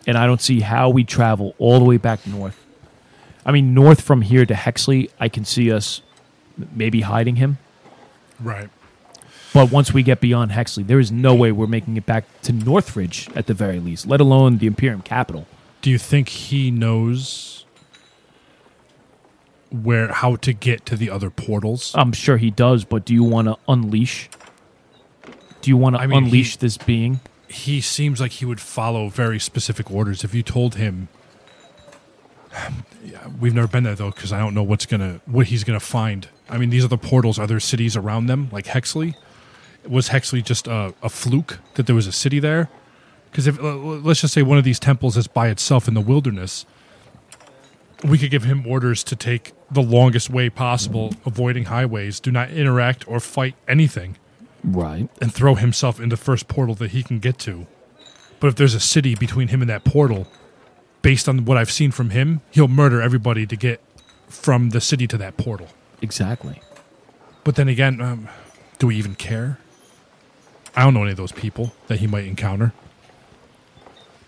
And I don't see how we travel all the way back north. I mean, north from here to Hexley, I can see us maybe hiding him.
Right.
But once we get beyond Hexley, there is no way we're making it back to Northridge at the very least, let alone the Imperium capital.
Do you think he knows where how to get to the other portals?
I'm sure he does, but do you want to unleash? Do you want to
I mean,
unleash
he-
this being?
he seems like he would follow very specific orders. If you told him, we've never been there though, because I don't know what's gonna what he's gonna find. I mean, these are the portals. Are there cities around them, like Hexley? Was Hexley just a, a fluke that there was a city there? Because if let's just say one of these temples is by itself in the wilderness, we could give him orders to take the longest way possible, avoiding highways, do not interact or fight anything
Right.
and throw himself in the first portal that he can get to. But if there's a city between him and that portal, based on what I've seen from him, he'll murder everybody to get from the city to that portal.
Exactly.
But then again, um, do we even care? I don't know any of those people that he might encounter.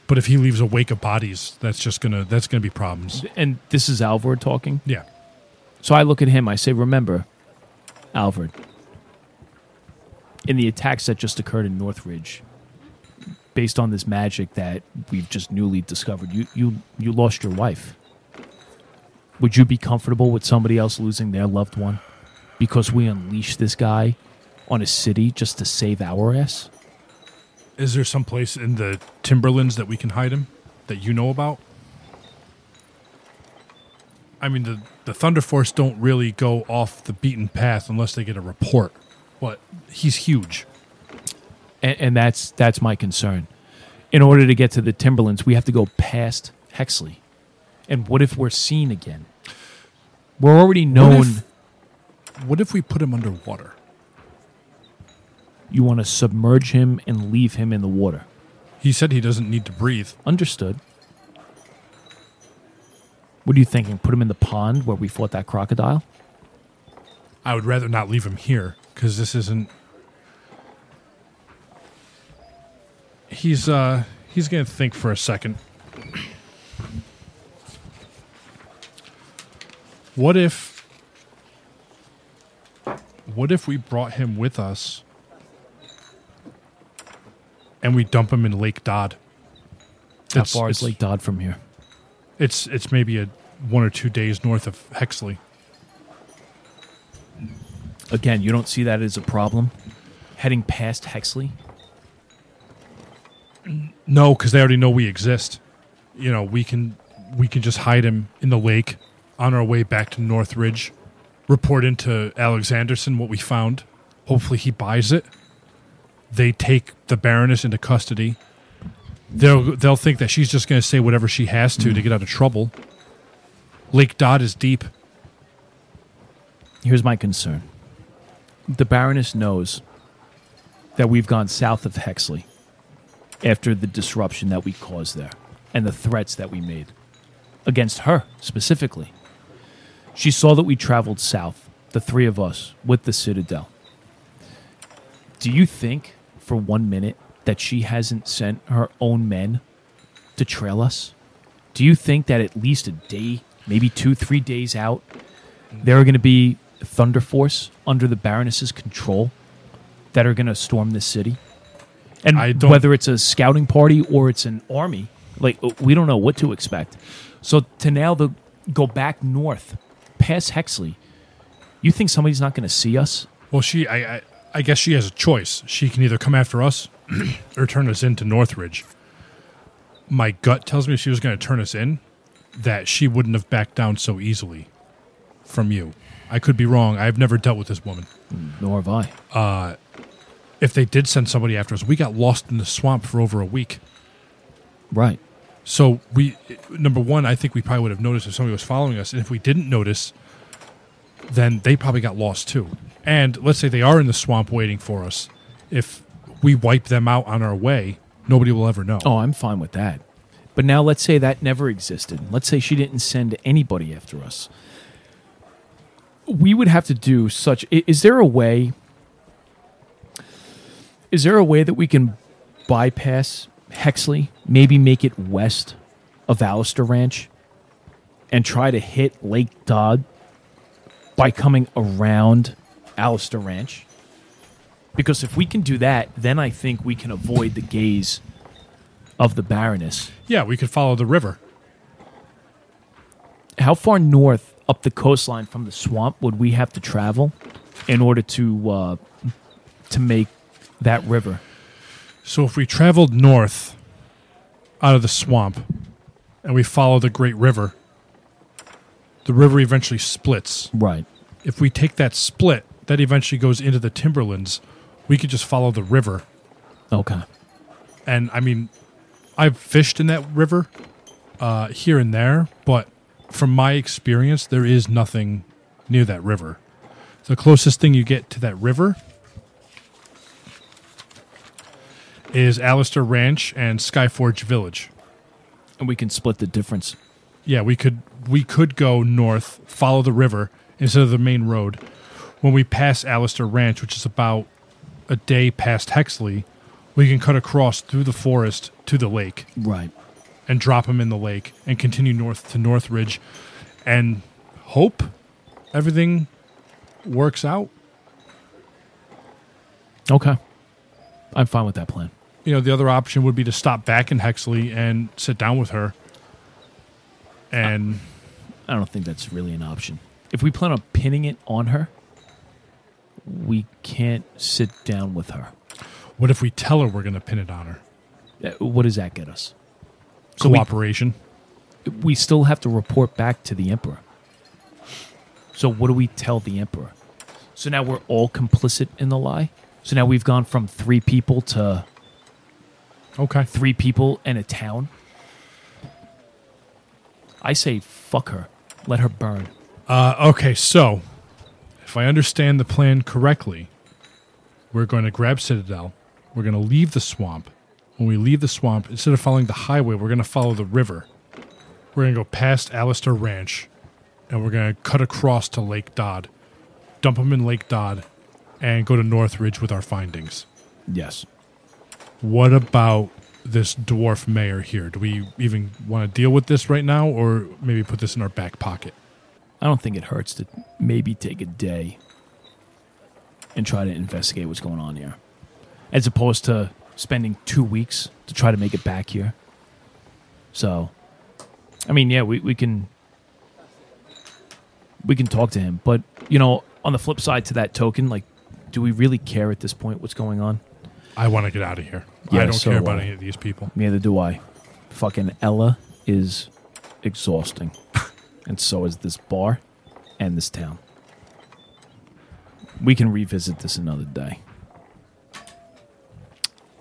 But if he leaves a wake of bodies, that's just gonna that's gonna be problems.
And this is Alvord talking.
Yeah.
So I look at him. I say, "Remember, Alvord, in the attacks that just occurred in Northridge, based on this magic that we've just newly discovered, you you you lost your wife. Would you be comfortable with somebody else losing their loved one because we unleashed this guy on a city just to save our ass?
Is there some place in the Timberlands that we can hide him that you know about? I mean, the the Thunder Force don't really go off the beaten path unless they get a report. But he's huge.
And, and that's that's my concern. In order to get to the Timberlands, we have to go past Hexley. And what if we're seen again? We're already known.
What if, what if we put him underwater?
you want to submerge him and leave him in the water.
He said he doesn't need to breathe.
Understood. What are you thinking? Put him in the pond where we fought that crocodile?
I would rather not leave him here because this isn't. He's uh he's gonna think for a second. What if? What if we brought him with us, and we dump him in Lake Dodd?
How
It's-
far is
it's-
Lake Dodd from here?
It's it's maybe a one or two days north of Hexley.
Again, you don't see that as a problem? Heading past Hexley?
No, because they already know we exist. You know, we can we can just hide him in the lake on our way back to Northridge. Report into Alexanderson what we found. Hopefully, he buys it. They take the Baroness into custody. They'll they'll think that she's just going to say whatever she has to to get out of trouble. Lake Dodd is deep.
Here's my concern. The Baroness knows that we've gone south of Hexley after the disruption that we caused there and the threats that we made against her specifically. She saw that we traveled south, the three of us, with the Citadel. Do you think for one minute that she hasn't sent her own men to trail us? Do you think that at least a day, maybe two, three days out, there are going to be Thunder Force under the Baroness's control that are going to storm this city? And whether it's a scouting party or it's an army, like uh, we don't know what to expect. So to now the go back north, past Hexley, you think somebody's not going to see us?
Well, she I, I I guess she has a choice. She can either come after us or turn us into Northridge. My gut tells me if she was going to turn us in, that she wouldn't have backed down so easily from you. I could be wrong. I've never dealt with this woman.
Nor have I.
If they did send somebody after us, we got lost in the swamp for over a week.
Right.
So we number one, I think we probably would have noticed if somebody was following us, and if we didn't notice, then they probably got lost too. And let's say they are in the swamp waiting for us. If we wipe them out on our way, Nobody will ever know.
Oh, I'm fine with that. But now let's say that never existed. Let's say she didn't send anybody after us. We would have to do such. Is there a way? Is there a way that we can bypass Hexley? Maybe make it west of Alistair Ranch and try to hit Lake Dodd by coming around Alistair Ranch? Because if we can do that, then I think we can avoid the gaze of the Baroness.
Yeah, we could follow the river.
How far north up the coastline from the swamp would we have to travel in order to uh, to make that river?
So if we traveled north out of the swamp and we follow the Great River, the river eventually splits.
Right.
If we take that split, that eventually goes into the timberlands. We could just follow the river.
Okay.
And I mean, I've fished in that river uh, here and there, but from my experience, there is nothing near that river. The closest thing you get to that river is Alistair Ranch and Skyforge Village.
And we can split the difference.
Yeah, we could we could go north, follow the river instead of the main road. When we pass Alistair Ranch, which is about a day past Hexley, we can cut across through the forest to the lake
Right.
and drop him in the lake and continue north to Northridge and hope everything works out.
Okay. I'm fine with that plan.
You know, the other option would be to stop back in Hexley and sit down with her. And
I don't think that's really an option. If we plan on pinning it on her, we can't sit down with her.
what if we tell her we're going to pin it on her?
Uh, What does that get us? So we-
Cooperation.
we still have to report back to the emperor. So what do we tell the emperor? So now we're all complicit in the lie. So now we've gone from three people to
okay.
three people in a town. I say fuck her. Let her burn.
Uh, okay, so if I understand the plan correctly, we're going to grab Citadel. We're going to leave the swamp. When we leave the swamp, instead of following the highway, we're going to follow the river. We're going to go past Alistair Ranch, and we're going to cut across to Lake Dodd, dump them in Lake Dodd, and go to Northridge with our findings.
Yes.
What about this dwarf mayor here? Do we even want to deal with this right now, or maybe put this in our back pocket?
I don't think it hurts to maybe take a day and try to investigate what's going on here, as opposed to spending two weeks to try to make it back here. So, I mean, yeah, we, we can we can talk to him, but you know, on the flip side to that token, like, do we really care at this point what's going on?
I want to get out of here.
Yeah,
I don't
so
care about
I.
any of these people.
Neither do I. Fucking Ella is exhausting. and so is this bar and this town. We can revisit this another day.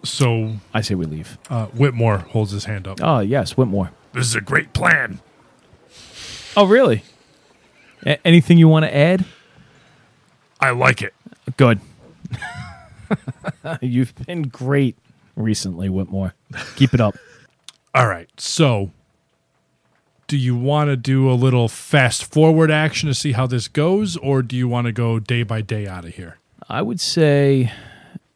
So
I say we leave.
uh, Whitmore holds his hand up.
Oh, yes, Whitmore.
This is a great plan.
Oh, really? A- anything you want to add?
I like it.
Good. You've been great recently, Whitmore. Keep it up.
All right. So, do you want to do a little fast forward action to see how this goes, or do you want to go day by day out of here?
I would say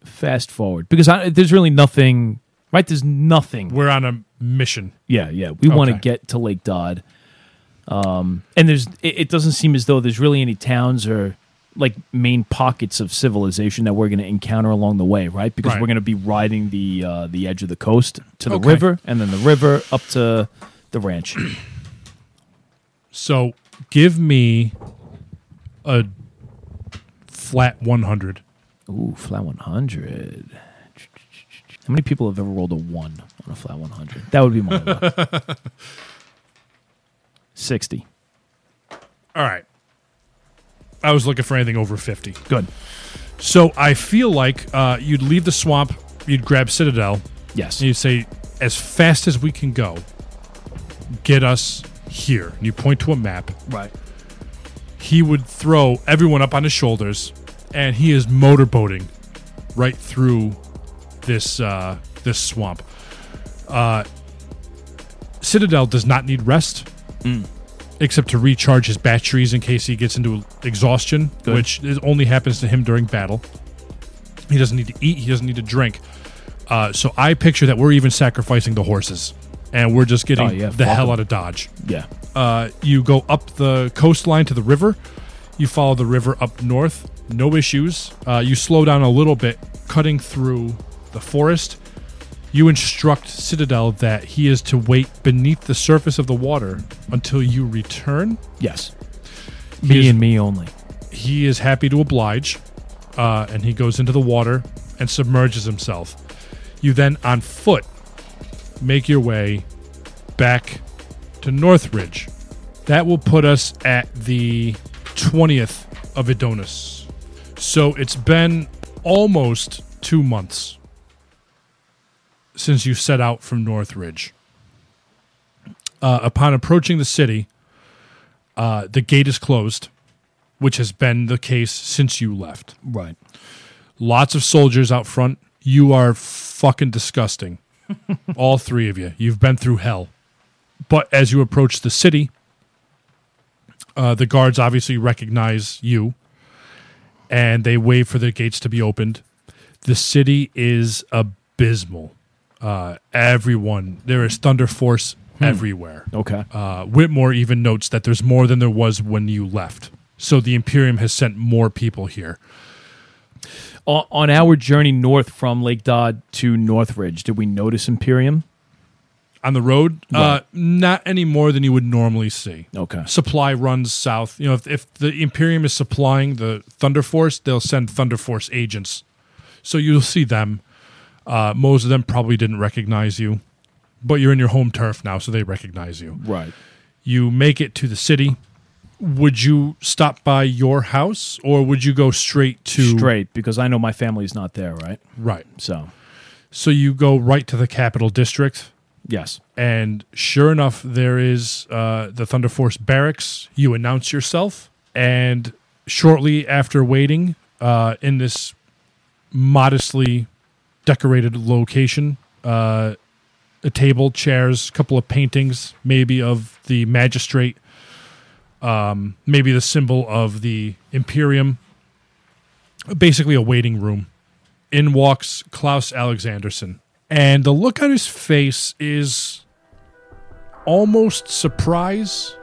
fast forward because I, there's really nothing, right? There's nothing
We're on a mission.
Yeah, yeah. We want to get to Lake Dodd. Um, and there's it, it doesn't seem as though there's really any towns or like main pockets of civilization that we're going to encounter along the way, right? Because
Right.
we're going to be riding the uh, the edge of the coast to the
Okay.
river, and then the river up to the ranch.
So, give me a flat 100.
Ooh, flat one hundred. How many people have ever rolled a one on a flat one hundred? That would be my luck. Sixty.
All right. I was looking for anything over 50.
Good.
So, I feel like uh, you'd leave the swamp, you'd grab Citadel,
Yes.
and you'd say, as fast as we can go, get us here. And you point to a map.
Right.
He would throw everyone up on his shoulders, and he is motorboating right through this uh, this swamp. Uh, Citadel does not need rest, except to recharge his batteries in case he gets into exhaustion,
Good.
which is, only happens to him during battle. He doesn't need to eat. He doesn't need to drink. Uh, so I picture that we're even sacrificing the horses, and we're just getting
Oh, yeah,
the hell out of Dodge.
Yeah.
Uh, you go up the coastline to the river. You follow the river up north. No issues. Uh, you slow down a little bit, cutting through the forest. You instruct Citadel that he is to wait beneath the surface of the water until you return.
Yes.
He
Me
is-
and me only.
He is happy to oblige, uh, and he goes into the water and submerges himself. You then, on foot, make your way back to Northridge. That will put us at the 20th of Adonis. So it's been almost two months since you set out from Northridge. Uh, upon approaching the city, uh, the gate is closed, which has been the case since you left.
Right.
Lots of soldiers out front. You are fucking disgusting. All three of you. You've been through hell. But as you approach the city, uh, the guards obviously recognize you and they wait for the gates to be opened. The city is abysmal. Uh, everyone, there is Thunder Force everywhere.
Okay.
Uh, Whitmore even notes that there's more than there was when you left. So the Imperium has sent more people here.
on, on our journey north from Lake Dodd to Northridge, did we notice Imperium?
On the road, uh, not any more than you would normally see.
Okay.
Supply runs south. You know, if, if the Imperium is supplying the Thunder Force, they'll send Thunder Force agents. So you'll see them. Uh, most of them probably didn't recognize you, but you're in your home turf now, so they recognize you.
Right.
You make it to the city. Would you stop by your house, or would you go straight to
Straight, because I know my family's not there, right?
Right.
So,
So you go right to the capital district,
yes.
and sure enough, there is uh, the Thunder Force barracks. You announce yourself, and shortly after waiting uh, in this modestly decorated location, uh, a table, chairs, a couple of paintings, maybe of the magistrate, um, maybe the symbol of the Imperium. Basically, a waiting room. In walks Klaus Alexanderson. And the look on his face is almost surprise,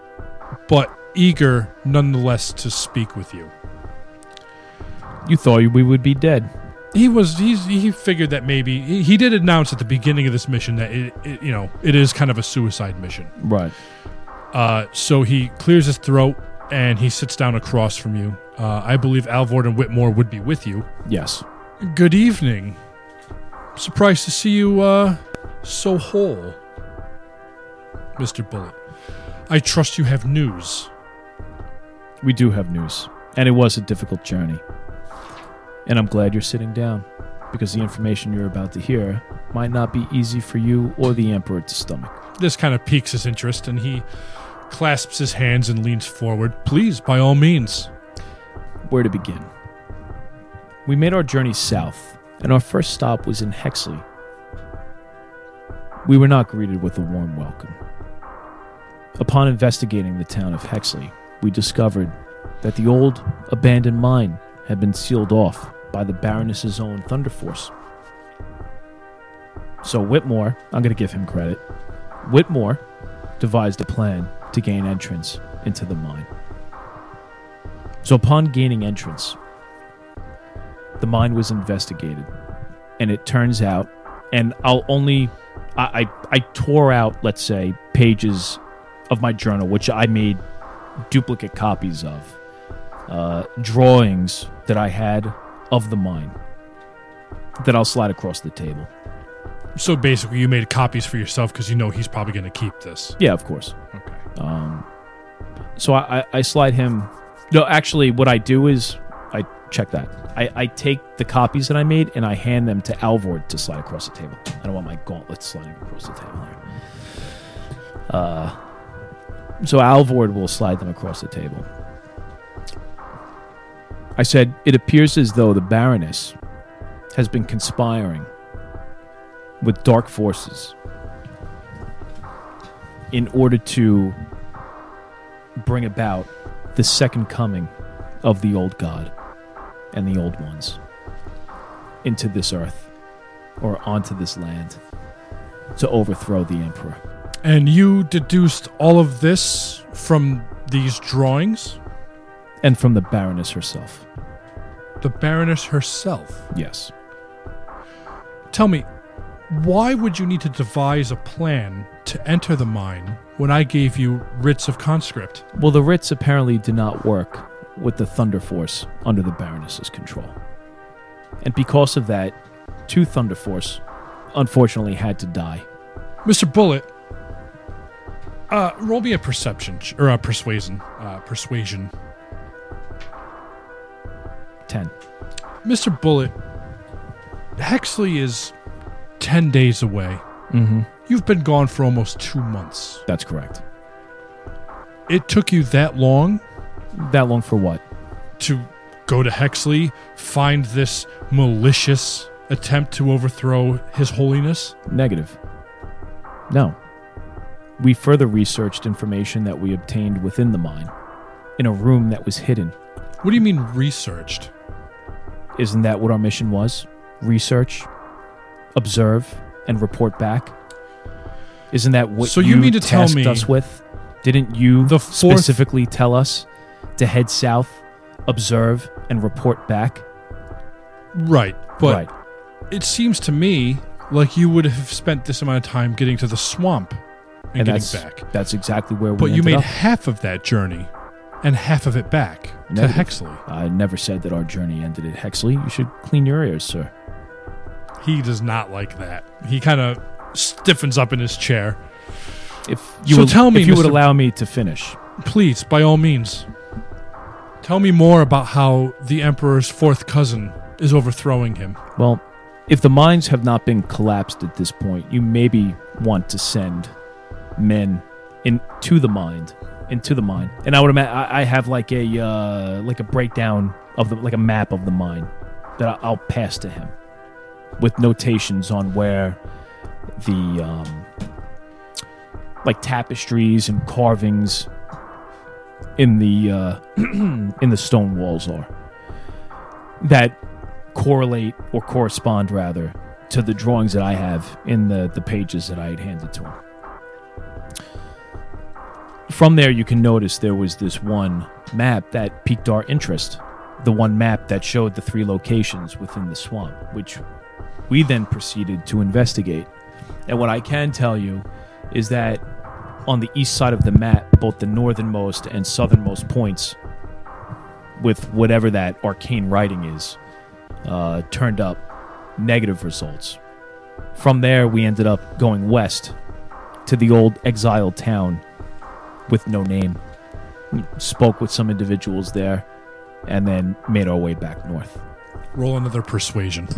but eager nonetheless to speak with you.
You thought we would be dead.
He was he's, he figured that maybe he, he did announce at the beginning of this mission that it, it you know it is kind of a suicide mission.
Right.
Uh, so he clears his throat and he sits down across from you. Uh, I believe Alvord and Whitmore would be with you.
Yes.
Good evening. Surprised to see you uh, so whole, Mister Bullet. I trust you have news.
We do have news. And it was a difficult journey. And I'm glad you're sitting down, because the information you're about to hear might not be easy for you or the Emperor to stomach.
This kind of piques his interest, and he clasps his hands and leans forward. Please, by all means.
Where to begin? We made our journey south, and our first stop was in Hexley. We were not greeted with a warm welcome. Upon investigating the town of Hexley, we discovered that the old, abandoned mine had been sealed off by the Baroness's own Thunder Force. So Whitmore, I'm going to give him credit, Whitmore devised a plan to gain entrance into the mine. So upon gaining entrance, the mine was investigated, and it turns out, and I'll only, I, I, I tore out, let's say, pages of my journal, which I made duplicate copies of, uh, drawings that I had of the mine that I'll slide across the table.
So basically, you made copies for yourself because you know he's probably going to keep this.
Yeah, of course.
Okay.
Um, so I, I, I slide him. No, actually, what I do is I check that. I, I take the copies that I made and I hand them to Alvord to slide across the table. I don't want my gauntlet sliding across the table here. Uh, so Alvord will slide them across the table. I said, It appears as though the Baroness has been conspiring with dark forces in order to bring about the second coming of the old god and the old ones into this earth or onto this land to overthrow the emperor.
And you deduced all of this from these drawings?
And from the Baroness herself.
The Baroness herself.
Yes.
Tell me, why would you need to devise a plan to enter the mine when I gave you writs of conscript?
Well, the writs apparently did not work with the Thunder Force under the Baroness's control. And because of that, two Thunder Force unfortunately had to die.
Mr. Bullet, uh, roll me a perception or a persuasion. Uh, persuasion.
10.
Mr. Bullet, Hexley is 10 days away.
Mm-hmm.
You've been gone for almost two months.
That's correct.
It took you that long
That long for what?
to go to Hexley, find this malicious attempt to overthrow His Holiness?
Negative. No. We further researched information that we obtained within the mine in a room that was hidden.
What do you mean researched?
Isn't that what our mission was? Research, observe, and report back? Isn't that what
So you mean to tell me
us with? Didn't you
the fourth-
specifically tell us to head south, observe, and report back?
Right, but
right.
it seems to me like you would have spent this amount of time getting to the swamp and,
And
getting
that's
back.
that's exactly where we
But you made
up.
half of that journey and half of it back to Hexley.
I never said that our journey ended at Hexley. You should clean your ears, sir.
He does not like that. He kind of stiffens up in his chair.
If you
So
would,
tell me,
if you would allow me to finish.
Please, by all means, tell me more about how the Emperor's fourth cousin is overthrowing him.
Well, if the mines have not been collapsed at this point, you maybe want to send men into the mine, into the mine. And I would imagine I have like a uh, like a breakdown of the like a map of the mine that I'll pass to him with notations on where the um, like tapestries and carvings in the uh, in the stone walls are that correlate or correspond rather to the drawings that I have in the, the pages that I had handed to him. From there, you can notice there was this one map that piqued our interest. The one map that showed the three locations within the swamp, which we then proceeded to investigate. And what I can tell you is that on the east side of the map, both the northernmost and southernmost points, with whatever that arcane writing is, uh, turned up negative results. From there, we ended up going west to the old exiled town with no name. We spoke with some individuals there and then made our way back north.
Roll another persuasion.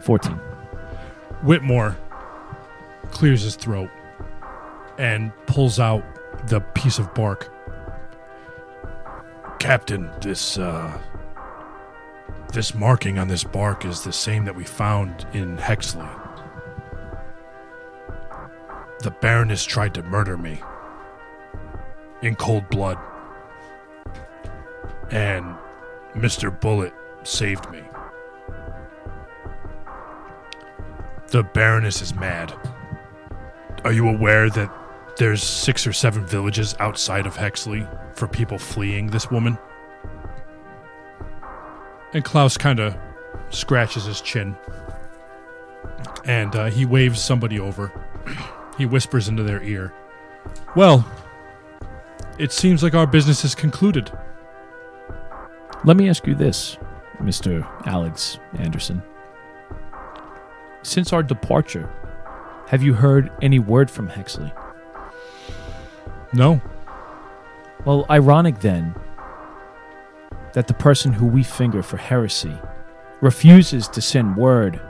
Fourteen.
Whitmore clears his throat and pulls out the piece of bark. Captain, this uh this marking on this bark is the same that we found in Hexley. The Baroness tried to murder me in cold blood. And Mr. Bullet saved me. The Baroness is mad. Are you aware that there's six or seven villages outside of Hexley for people fleeing this woman? And Klaus kind of scratches his chin. And uh, he waves somebody over. he whispers into their ear. Well, it seems like our business is concluded.
Let me ask you this, Mr. Alex Anderson. Since our departure, have you heard any word from Hexley?
No.
Well, ironic then that the person who we finger for heresy refuses to send word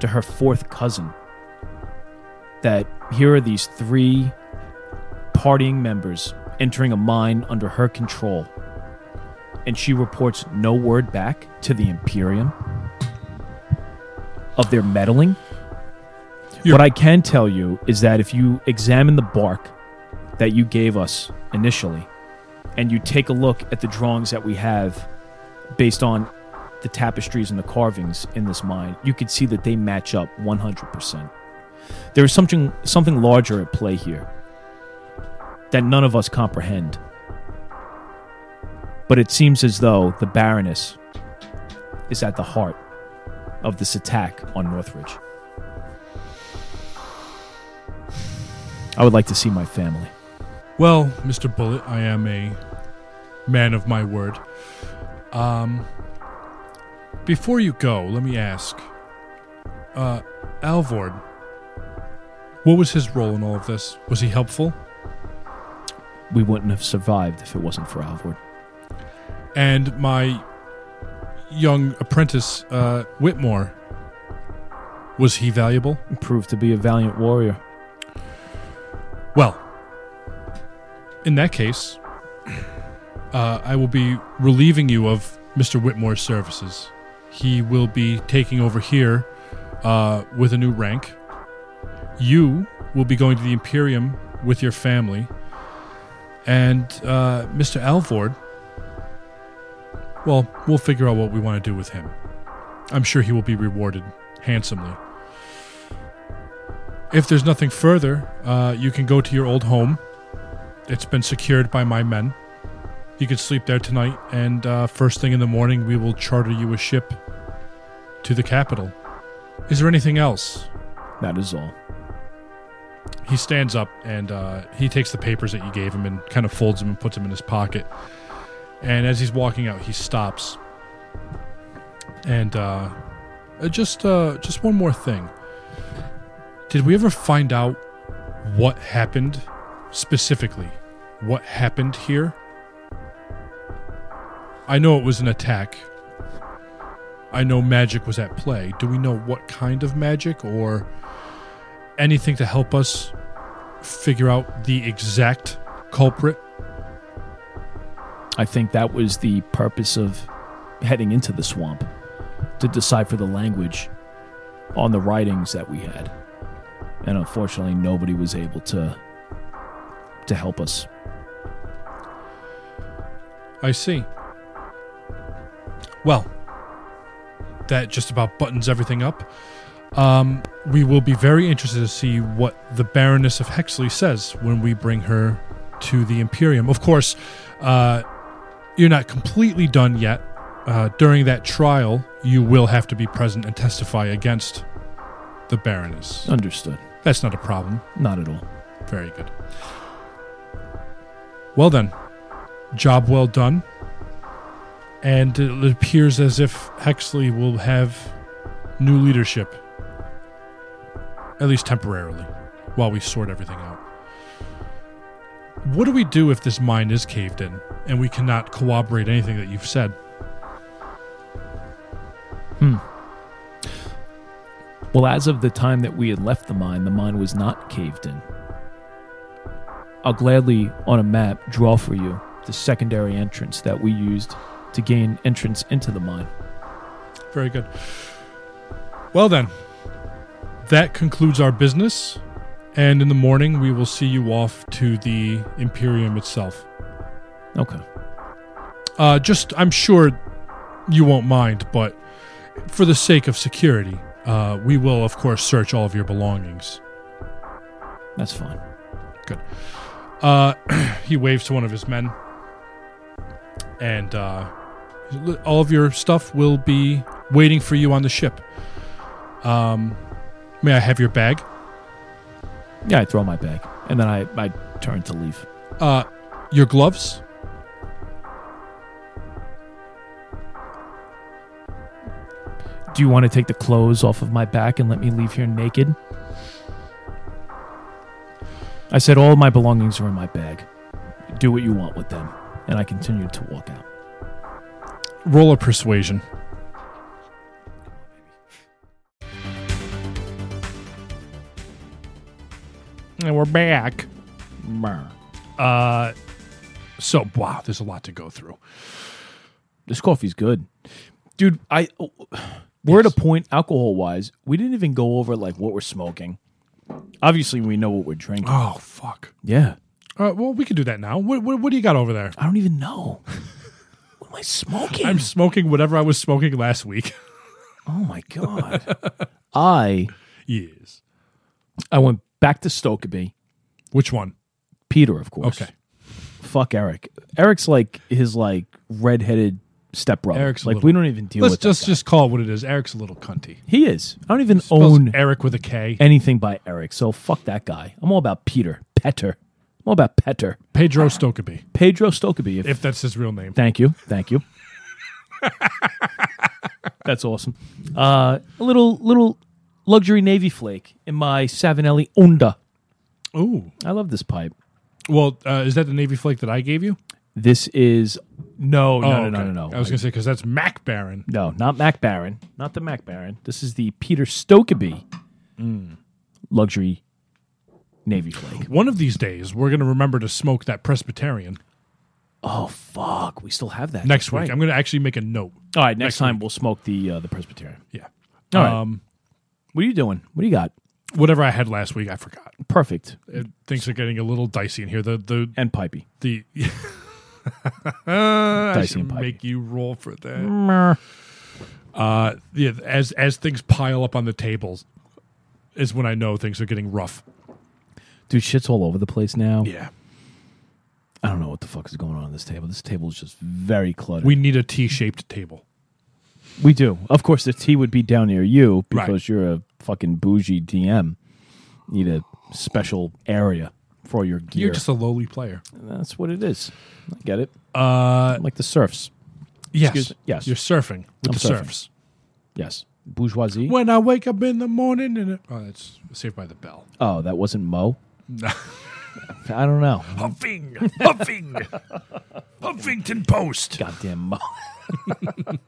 to her fourth cousin that here are these three partying members entering a mine under her control and she reports no word back to the Imperium of their meddling.
You're-
what I can tell you is that if you examine the bark that you gave us initially, and you take a look at the drawings that we have based on the tapestries and the carvings in this mine, you could see that they match up 100%. There is something something larger at play here that none of us comprehend. But it seems as though the Baroness is at the heart of this attack on Northridge. I would like to see my family.
Well, Mr. Bullet, I am a man of my word. Um, before you go, let me ask, uh, Alvord, what was his role in all of this? Was he helpful?
We wouldn't have survived if it wasn't for Alvord.
And my young apprentice, uh, Whitmore, was he valuable?
He Proved to be a valiant warrior.
Well, in that case, uh, I will be relieving you of Mr. Whitmore's services. He will be taking over here uh, with a new rank. You will be going to the Imperium with your family. And uh, Mr. Alvord, well, we'll figure out what we want to do with him. I'm sure he will be rewarded handsomely. If there's nothing further, uh, you can go to your old home. It's been secured by my men. You can sleep there tonight, and uh, first thing in the morning, we will charter you a ship to the capital. Is there anything else?
That is all.
He stands up and uh, he takes the papers that you gave him and kind of folds them and puts them in his pocket. And as he's walking out, he stops. And uh, just uh, just one more thing. Did we ever find out what happened specifically? What happened here? I know it was an attack. I know magic was at play. Do we know what kind of magic or anything to help us figure out the exact culprit?
I think that was the purpose of heading into the swamp to decipher the language on the writings that we had. And unfortunately, nobody was able to to help us.
I see. Well, that just about buttons everything up. Um, we will be very interested to see what the Baroness of Hexley says when we bring her to the Imperium. Of course, uh, you're not completely done yet. Uh, during that trial, you will have to be present and testify against the Baroness.
Understood.
That's not a problem.
Not at all.
Very good. Well then, job well done. And it appears as if Hexley will have new leadership, at least temporarily, while we sort everything out. What do we do if this mine is caved in and we cannot corroborate anything that you've said? Hmm.
Well, as of the time that we had left the mine, the mine was not caved in. I'll gladly, on a map, draw for you the secondary entrance that we used to gain entrance into the mine.
Very good. Well, then, that concludes our business. And in the morning, we will see you off to the Imperium itself.
Okay.
Uh, just, I'm sure you won't mind, but for the sake of security, uh, we will, of course, search all of your belongings.
That's fine. Good.
Uh, he waves to one of his men, and uh, all of your stuff will be waiting for you on the ship. Um, may I have your bag?
Yeah, I throw my bag. And then I, I turn to leave.
Uh, your gloves?
Do you want to take the clothes off of my back and let me leave here naked? I said all my belongings are in my bag. Do what you want with them. And I continued to walk out.
Roll a persuasion. And we're back. Uh, so wow, there's a lot to go through.
This coffee's good, dude. I we're at a point alcohol wise. We didn't even go over like what we're smoking. Obviously, we know what we're drinking.
Oh fuck.
Yeah,
Uh, well, we can do that now. What, what, what do you got over there?
I don't even know. what am I smoking?
I'm smoking whatever I was smoking last week.
oh my god. I
yes.
I went back to Stokkebye.
Which one?
Peter, of course.
Okay.
Fuck Eric. Eric's like his like redheaded stepbrother.
Eric's a
like
little-
we don't even deal
Let's
with that
just
guy.
just call it what it is. Eric's a little cunty.
He is. I don't even
Spells
own
Eric with a K.
anything by Eric. So fuck that guy. I'm all about Peter. Petter. I'm all about Petter.
Pedro Stokkebye,
Pedro Stokkebye. If,
if that's his real name.
thank you. Thank you. That's awesome. Uh, a little little luxury navy flake in my Savinelli Onda.
Ooh.
I love this pipe.
Well, uh, is that the Navy flake that I gave you?
This is no no
Oh,
no, no
okay.
no no
I was going to say because that's Mac Baren.
No, not Mac Baren. Not the Mac Baren. This is the Peter Stokkebye
Mm.
luxury Navy Flake.
One of these days, we're going to remember to smoke that Presbyterian
Oh fuck, we still have that
next
That's
week.
right.
I'm going to actually make a note.
All right, next,
next
time we'll smoke the uh, the Presbyterian.
Yeah.
All right.
Um,
What are you doing? What do you got?
whatever I had last week, I forgot.
Perfect
things are getting a little dicey in here. The the
and pipey.
the. I
Dicey
should
and pipey.
make you roll for that. Uh, yeah, as as things pile up on the tables, is when I know things are getting rough.
Dude, shit's all over the place now.
Yeah,
I don't know what the fuck is going on on this table. This table is just very cluttered.
we need a T-shaped table.
We do. Of course, the tea would be down near you
Right.
because you're a fucking bougie DM. Need a special area for your gear.
You're just a lowly player.
That's what it is. I get it.
Uh,
Like the serfs.
yes?
Yes.
You're surfing with
I'm
the
surfing.
serfs.
Yes. Bourgeoisie.
When I wake up in the morning and it, oh, that's Saved by the Bell.
Oh, that wasn't Mo? I don't know.
Huffing, huffing, Huffington Post.
Goddamn Mo.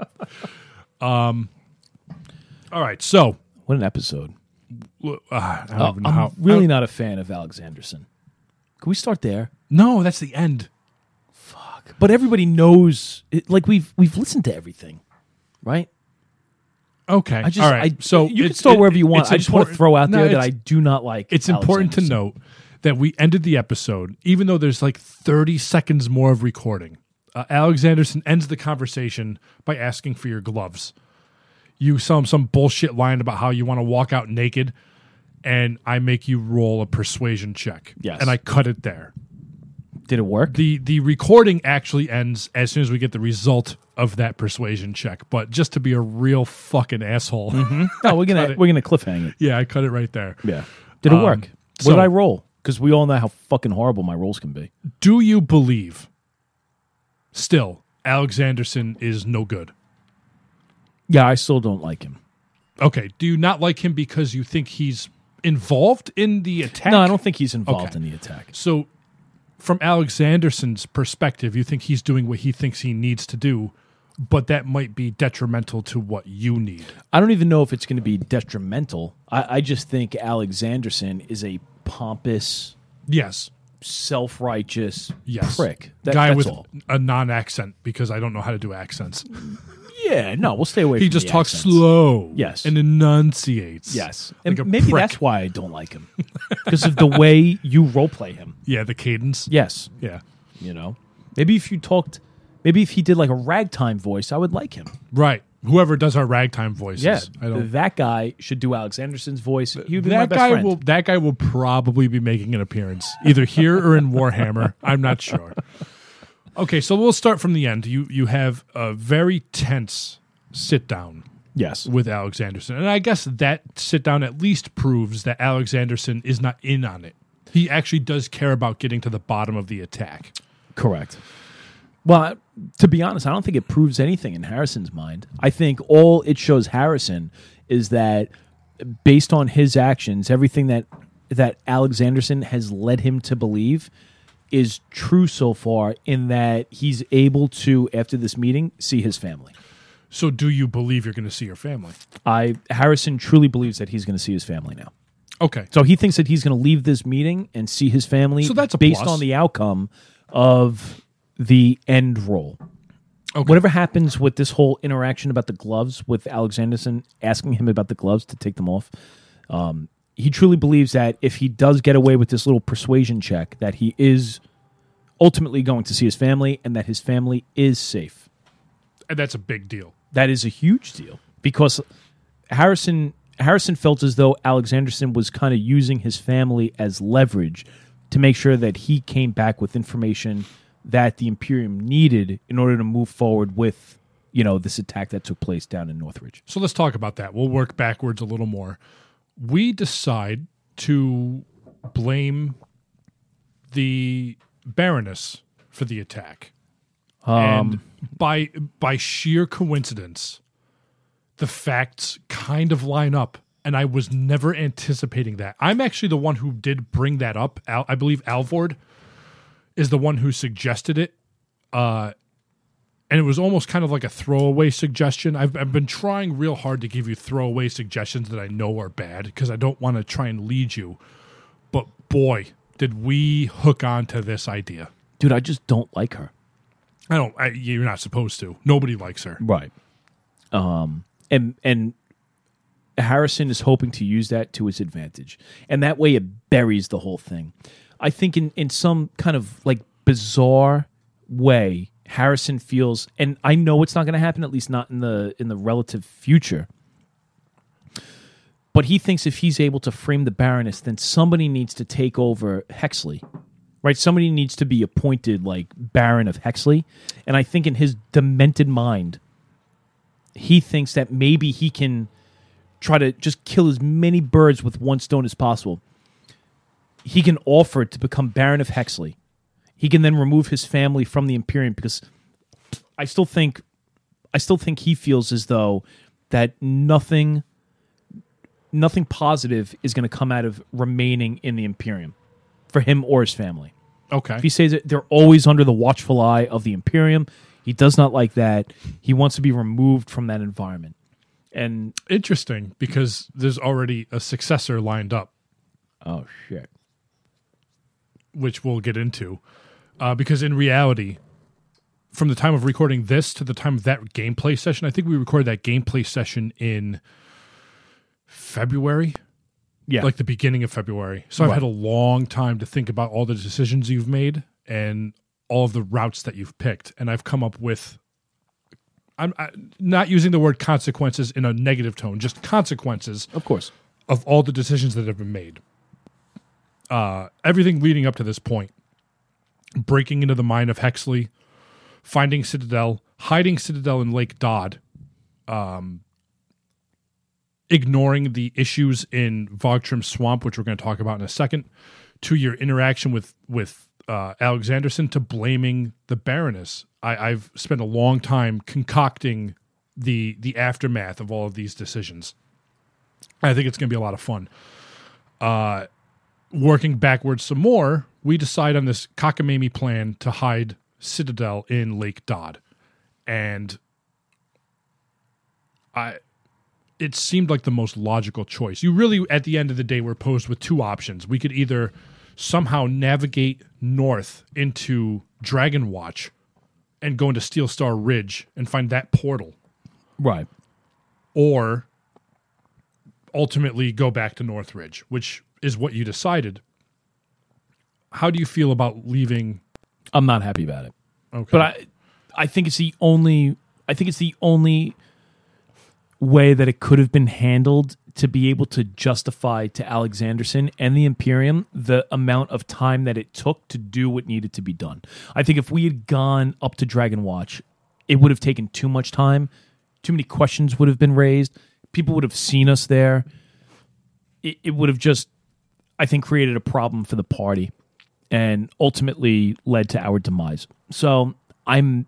All right, so
what an episode.
uh, I don't
Oh,
even know
I'm
how.
really not a fan of Alexanderson. Can we start there?
no, that's the end. Fuck.
But everybody knows it, like we've we've listened to everything. Right?
Okay,
I just
all right.
I,
so
you can
it's-
start
it-
wherever you want.
it's
I just want to
important-
throw out
No,
there that
it's-
I do not like
It's important to
Alexanderson.
note that we ended the episode, even though there's like 30 seconds more of recording. Uh, Alexanderson ends the conversation by asking for your gloves. You tell him some bullshit line about how you want to walk out naked, and I make you roll a persuasion check.
Yes.
And I cut it there.
Did it work?
The the recording actually ends as soon as we get the result of that persuasion check. But just to be a real fucking asshole,
no, we're gonna we're gonna cliffhang it.
yeah, I cut it right there.
Yeah. Did it
Um,
work? What
so-
did I roll? Because we all know how fucking horrible my rolls can be.
do you believe still Alexanderson is no good?
Yeah, I still don't like him.
Okay. Do you not like him because you think he's involved in the attack?
No, I don't think he's involved
Okay.
in the attack.
So, from Alexanderson's perspective, you think he's doing what he thinks he needs to do, but that might be detrimental to what you need.
I don't even know if it's going to be detrimental. I, I just think Alexanderson is a pompous,
Yes.
Self righteous
Yes.
prick. That,
Guy
that's
with
all.
a non accent because I don't know how to do accents.
Yeah, no, we'll stay away.
He
from
just
the
talks
accents.
slow.
Yes.
And enunciates.
Yes,
Like
and
a
maybe
prick.
that's why I don't like him because of the way you role play him.
Yeah, the cadence.
Yes,
Yeah.
you know, maybe if you talked, maybe if he did like a ragtime voice, I would like him.
Right. Whoever does our ragtime voices.
Yeah,
I don't
that guy should do Alexanderson's voice. He would be my
that
best
guy
friend.
will that guy will probably be making an appearance either here or in Warhammer. I'm not sure. Okay, so we'll start from the end. You you have a very tense sit down
yes,
with Alexanderson, and I guess that sit down at least proves that Alexanderson is not in on it. He actually does care about getting to the bottom of the attack.
correct. Well, to be honest, I don't think it proves anything in Harrison's mind. I think all it shows Harrison is that based on his actions, everything that that Alexanderson has led him to believe is true so far in that he's able to after this meeting see his family.
So, do you believe you're going to see your family?
I Harrison truly believes that he's going to see his family now.
Okay.
So he thinks that he's going to leave this meeting and see his family
So that's
based
plus.
on the outcome of the end roll.
Okay.
Whatever happens with this whole interaction about the gloves with Alexanderson asking him about the gloves to take them off, um, he truly believes that if he does get away with this little persuasion check, that he is ultimately going to see his family and that his family is safe.
And that's a big deal.
That is a huge deal because Harrison Harrison felt as though Alexanderson was kind of using his family as leverage to make sure that he came back with information that the Imperium needed in order to move forward with you know this attack that took place down in Northridge.
So let's talk about that. We'll work backwards a little more. We decide to blame the Baroness for the attack. Um, and by by sheer coincidence, the facts kind of line up. And I was never anticipating that. I'm actually the one who did bring that up. Al, I believe Alvord is the one who suggested it. Uh, and it was almost kind of like a throwaway suggestion. I've, I've been trying real hard to give you throwaway suggestions that I know are bad because I don't want to try and lead you. But boy, did we hook on to this idea.
Dude, I just don't like her.
I don't. I, you're not supposed to. Nobody likes her.
Right. Um and and Harrison is hoping to use that to his advantage. And that way it buries the whole thing. I think in in some kind of like bizarre way Harrison feels and I know it's not going to happen at least not in the in the relative future. But he thinks if he's able to frame the Baroness then somebody needs to take over Hexley right? Somebody needs to be appointed like Baron of Hexley. And I think in his demented mind, he thinks that maybe he can try to just kill as many birds with one stone as possible. He can offer to become Baron of Hexley. He can then remove his family from the Imperium because I still think I still think he feels as though that nothing nothing positive is going to come out of remaining in the Imperium for him or his family.
Okay.
If he says that they're always under the watchful eye of the Imperium, he does not like that. He wants to be removed from that environment. And
Interesting because there's already a successor lined up,
oh shit.
Which we'll get into. Uh, because in reality, from the time of recording this to the time of that gameplay session, I think we recorded that gameplay session in February.
Yeah.
like the beginning of February. So I've had a long time to think about all the decisions you've made and all of the routes that you've picked, and I've come up with. I'm I, not using the word consequences in a negative tone, just consequences
of course.
of all the decisions that have been made. Uh, everything leading up to this point, breaking into the mine of Hexley, finding Citadel, hiding Citadel in Lake Dodd, um, ignoring the issues in Vogtrim Swamp, which we're going to talk about in a second, to your interaction with with uh, Alexanderson, to blaming the Baroness. I, I've spent a long time concocting the the aftermath of all of these decisions. I think it's going to be a lot of fun. Uh, working backwards some more, we decide on this cockamamie plan to hide Citadel in Lake Dodd, and I. It seemed like the most logical choice. You really, at the end of the day, were posed with two options. We could either somehow navigate north into Dragon Watch and go into Steel Star Ridge and find that portal,
Right.
or ultimately go back to Northridge, which is what you decided. How do you feel about leaving?
I'm not happy about it.
Okay,
But I I think it's the only I think it's the only way that it could have been handled to be able to justify to Alexanderson and the Imperium the amount of time that it took to do what needed to be done. I think if we had gone up to Dragon Watch, it would have taken too much time. Too many questions would have been raised. People would have seen us there. It, it would have just, I think, created a problem for the party and ultimately led to our demise. So I'm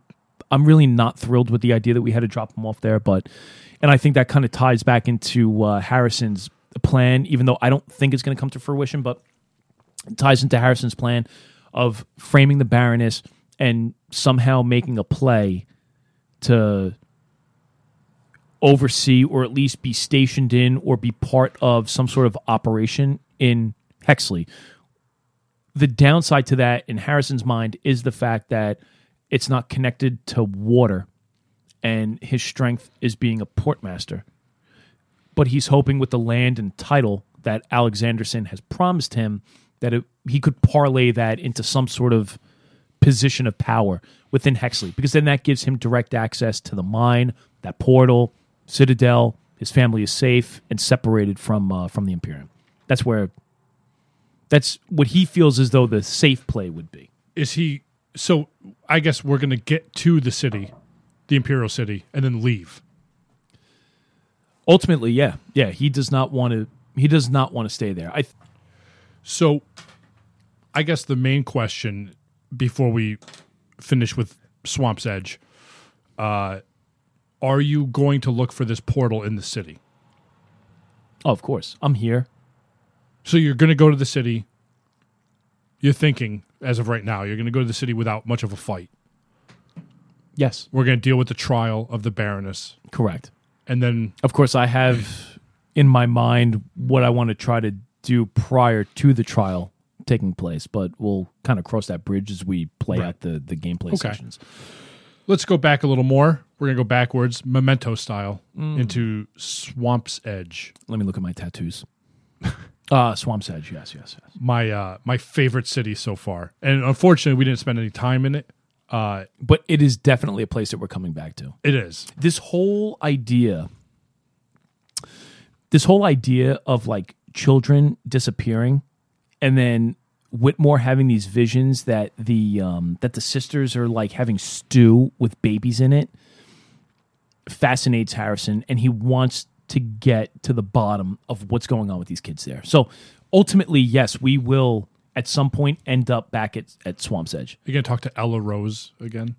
I'm really not thrilled with the idea that we had to drop him off there, but and I think that kind of ties back into uh, Harrison's plan, even though I don't think it's going to come to fruition, but it ties into Harrison's plan of framing the Baroness and somehow making a play to oversee or at least be stationed in or be part of some sort of operation in Hexley. The downside to that in Harrison's mind is the fact that it's not connected to water and his strength is being a portmaster. But he's hoping with the land and title that Alexanderson has promised him that it, he could parlay that into some sort of position of power within Hexley, because then that gives him direct access to the mine, that portal, Citadel. His family is safe and separated from uh, from the Imperium. That's where. That's what he feels as though the safe play would be.
Is he? So I guess we're going to get to the city, the Imperial City, and then leave.
Ultimately, yeah, yeah, he does not want to. He does not want to stay there. I
So, I guess the main question before we finish with Swamp's Edge, uh, are you going to look for this portal in the city?
oh, of course, I'm here.
So you're going to go to the city. You're thinking, as of right now, you're going to go to the city without much of a fight.
Yes,
We're going to deal with the trial of the Baroness,
correct.
and then
Of course, I have in my mind what I want to try to do prior to the trial taking place, but we'll kind of cross that bridge as we play out the the gameplay
Okay.
sessions.
let's go back a little more. We're going to go backwards, memento style, mm. into Swamp's Edge.
Let me look at my tattoos. uh Swamp's Edge, yes, yes, yes.
My uh, my favorite city so far, and unfortunately, we didn't spend any time in it. Uh,
But it is definitely a place that we're coming back to.
it is
this whole idea this whole idea of like children disappearing and then Whitmore having these visions that the um that the sisters are like having stew with babies in it fascinates Harrison and he wants to get to the bottom of what's going on with these kids there. So ultimately, yes, we will at some point end up back at, at Swamp's Edge.
You're going to talk to Ella Rose again.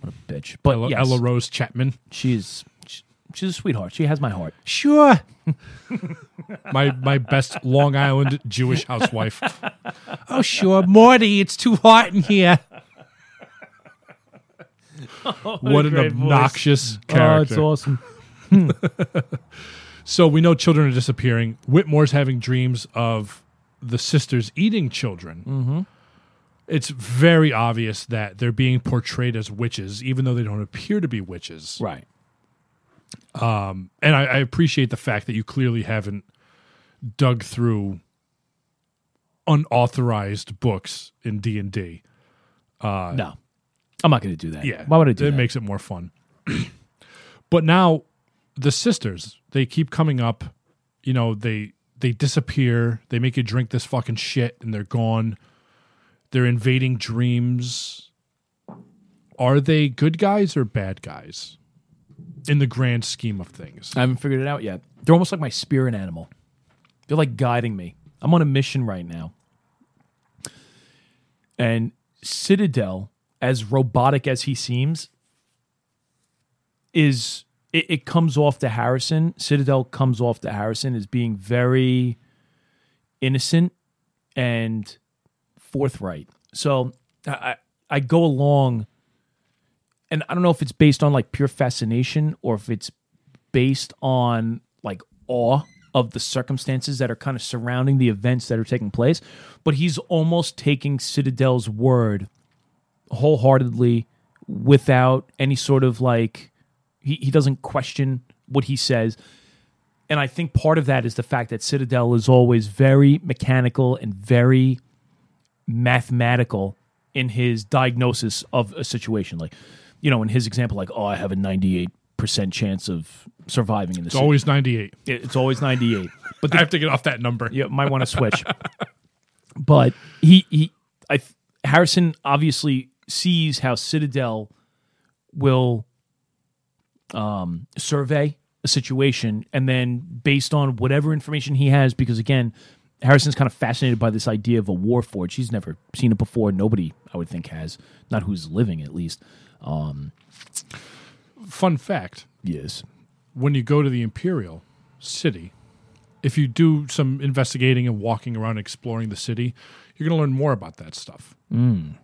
What a bitch. But
Ella,
yes,
Ella Rose Chapman.
she's she's a sweetheart. She has my heart.
Sure.
my my best Long Island Jewish housewife.
Oh, sure. Morty, it's too hot in here.
Oh, what an
great voice.
obnoxious
Oh,
character!
it's awesome.
So we know children are disappearing. Whitmore's having dreams of the sisters eating children. Mm-hmm. It's very obvious that they're being portrayed as witches, even though they don't appear to be witches.
Right.
Um, And I, I appreciate the fact that you clearly haven't dug through unauthorized books in D and D.
no, I'm not going to do that.
Yeah.
Why would I do
it
that?
makes it more fun. but now the sisters, they keep coming up, you know, they they disappear, they make you drink this fucking shit and they're gone. They're invading dreams. Are they good guys or bad guys? In the grand scheme of things.
I haven't figured it out yet. They're almost like my spirit animal. They're like guiding me. I'm on a mission right now. And Citadel, as robotic as he seems, is it, it comes off to Harrison. Citadel comes off to Harrison as being very innocent and forthright. So I I I go along and I don't know if it's based on like pure fascination or if it's based on like awe of the circumstances that are kind of surrounding the events that are taking place. But he's almost taking Citadel's word wholeheartedly without any sort of like, he, he doesn't question what he says. And I think part of that is the fact that Citadel is always very mechanical and very mathematical in his diagnosis of a situation. Like, you know, in his example, like, oh, I have a 98% chance of surviving in this.
It's always 98.
it's always 98. But
I have to get off that number.
you might want to switch. but he he I Harrison obviously sees how Citadel will um survey a situation and then based on whatever information he has because again Harrison's kind of fascinated by this idea of a war forge. He's never seen it before. Nobody, I would think, has. Not who's living, at least. Um,
Fun fact
yes.
when you go to the Imperial City, if you do some investigating and walking around exploring the city, you're going to learn more about that stuff. Mm.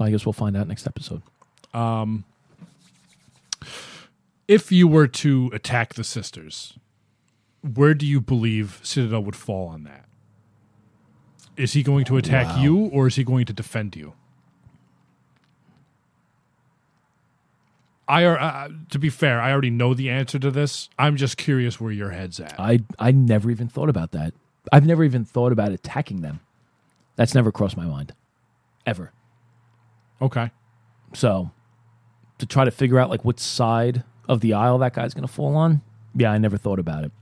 I guess we'll find out next episode.
If you were to attack the sisters, where do you believe Citadel would fall on that? Is he going to attack you or is he going to defend you? I are uh, to be fair, I already know the answer to this. I'm just curious where your head's at.
I I never even thought about that. I've never even thought about attacking them. That's never crossed my mind, ever.
Okay.
So to try to figure out like what side of the aisle that guy's going to fall on, yeah, I never thought about it.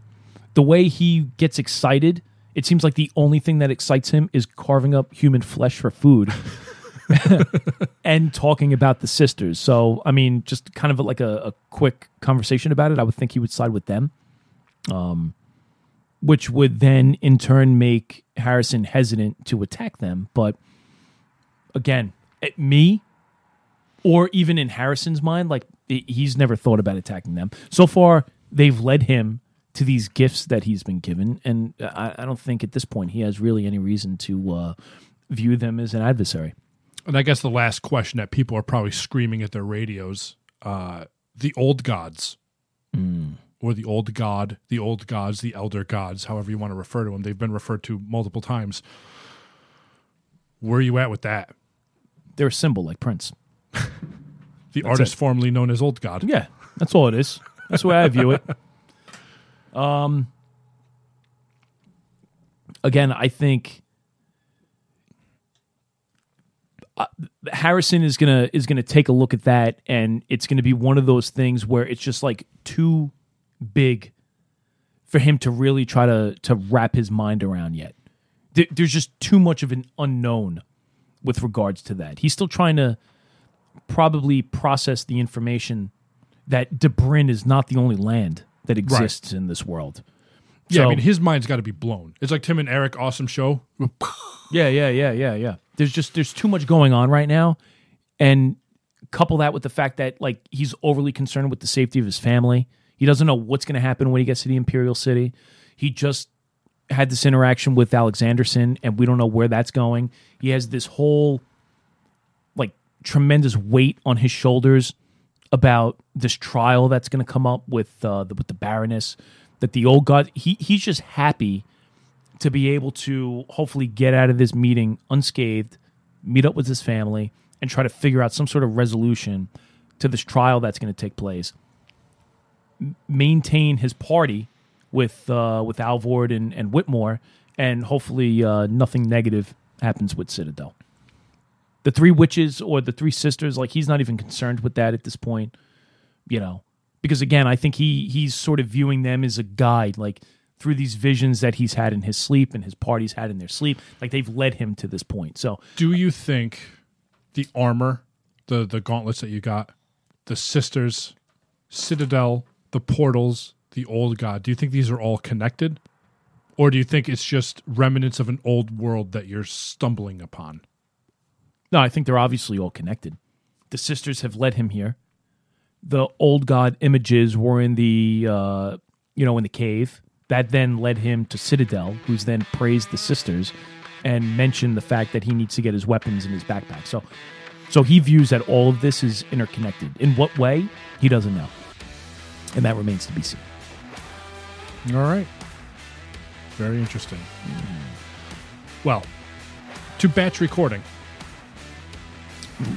The way he gets excited, it seems like the only thing that excites him is carving up human flesh for food. and talking about the sisters. So, I mean, just kind of like a, a quick conversation about it. I would think he would side with them, um, which would then in turn make Harrison hesitant to attack them. But again, at me, or even in Harrison's mind, like he's never thought about attacking them. So far, they've led him to these gifts that he's been given, and I, I don't think at this point he has really any reason to uh, view them as an adversary.
And I guess the last question that people are probably screaming at their radios: uh, the old gods, or the old god, the old gods, the elder gods, however you want to refer to them. They've been referred to multiple times. Where are you at with that?
They're a symbol like Prince.
The artist
it.
formerly known as Old God.
Yeah, that's all it is. That's the way I view it. Um, again, I think uh, Harrison is gonna is gonna take a look at that, and it's gonna be one of those things where it's just like too big for him to really try to to wrap his mind around yet. There, there's just too much of an unknown with regards to that. He's still trying to probably process the information that Debrin is not the only land that exists in this world.
Yeah, I mean, his mind's got to be blown. It's like Tim and Eric, awesome show.
Yeah, yeah, yeah, yeah, yeah. There's just there's too much going on right now, and couple that with the fact that like he's overly concerned with the safety of his family. He doesn't know what's going to happen when he gets to the Imperial City. He just had this interaction with Alexanderson, and we don't know where that's going. He has this whole tremendous weight on his shoulders about this trial that's going to come up with uh, the, with the Baroness. That the old god he he's just happy to be able to hopefully get out of this meeting unscathed, meet up with his family, and try to figure out some sort of resolution to this trial that's going to take place. M- maintain his party with uh, with Alvord and, and Whitmore, and hopefully uh, nothing negative happens with Citadel. The three witches or the three sisters, like he's not even concerned with that at this point, you know, because again, I think he he's sort of viewing them as a guide, like through these visions that he's had in his sleep and his parties had in their sleep, like they've led him to this point. So
Do you think the armor, the the gauntlets that you got, the sisters, Citadel, the portals, the old god, do you think these are all connected? Or do you think it's just remnants of an old world that you're stumbling upon?
No, I think they're obviously all connected. The sisters have led him here. The old god images were in the uh, you know in the cave. That then led him to Citadel, who's then praised the sisters and mentioned the fact that he needs to get his weapons in his backpack. So so he views that all of this is interconnected. In what way? He doesn't know. And that remains to be seen.
All right. Very interesting. Well, to batch recording.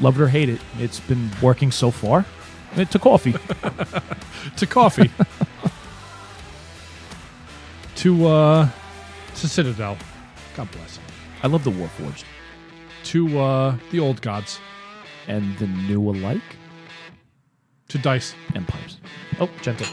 Love it or hate it, it's been working so far. It took coffee.
to coffee. to uh to Citadel. God bless him.
I love the Warforged.
To uh the old gods.
And the new alike
To Dice.
empires. Oh, gentle.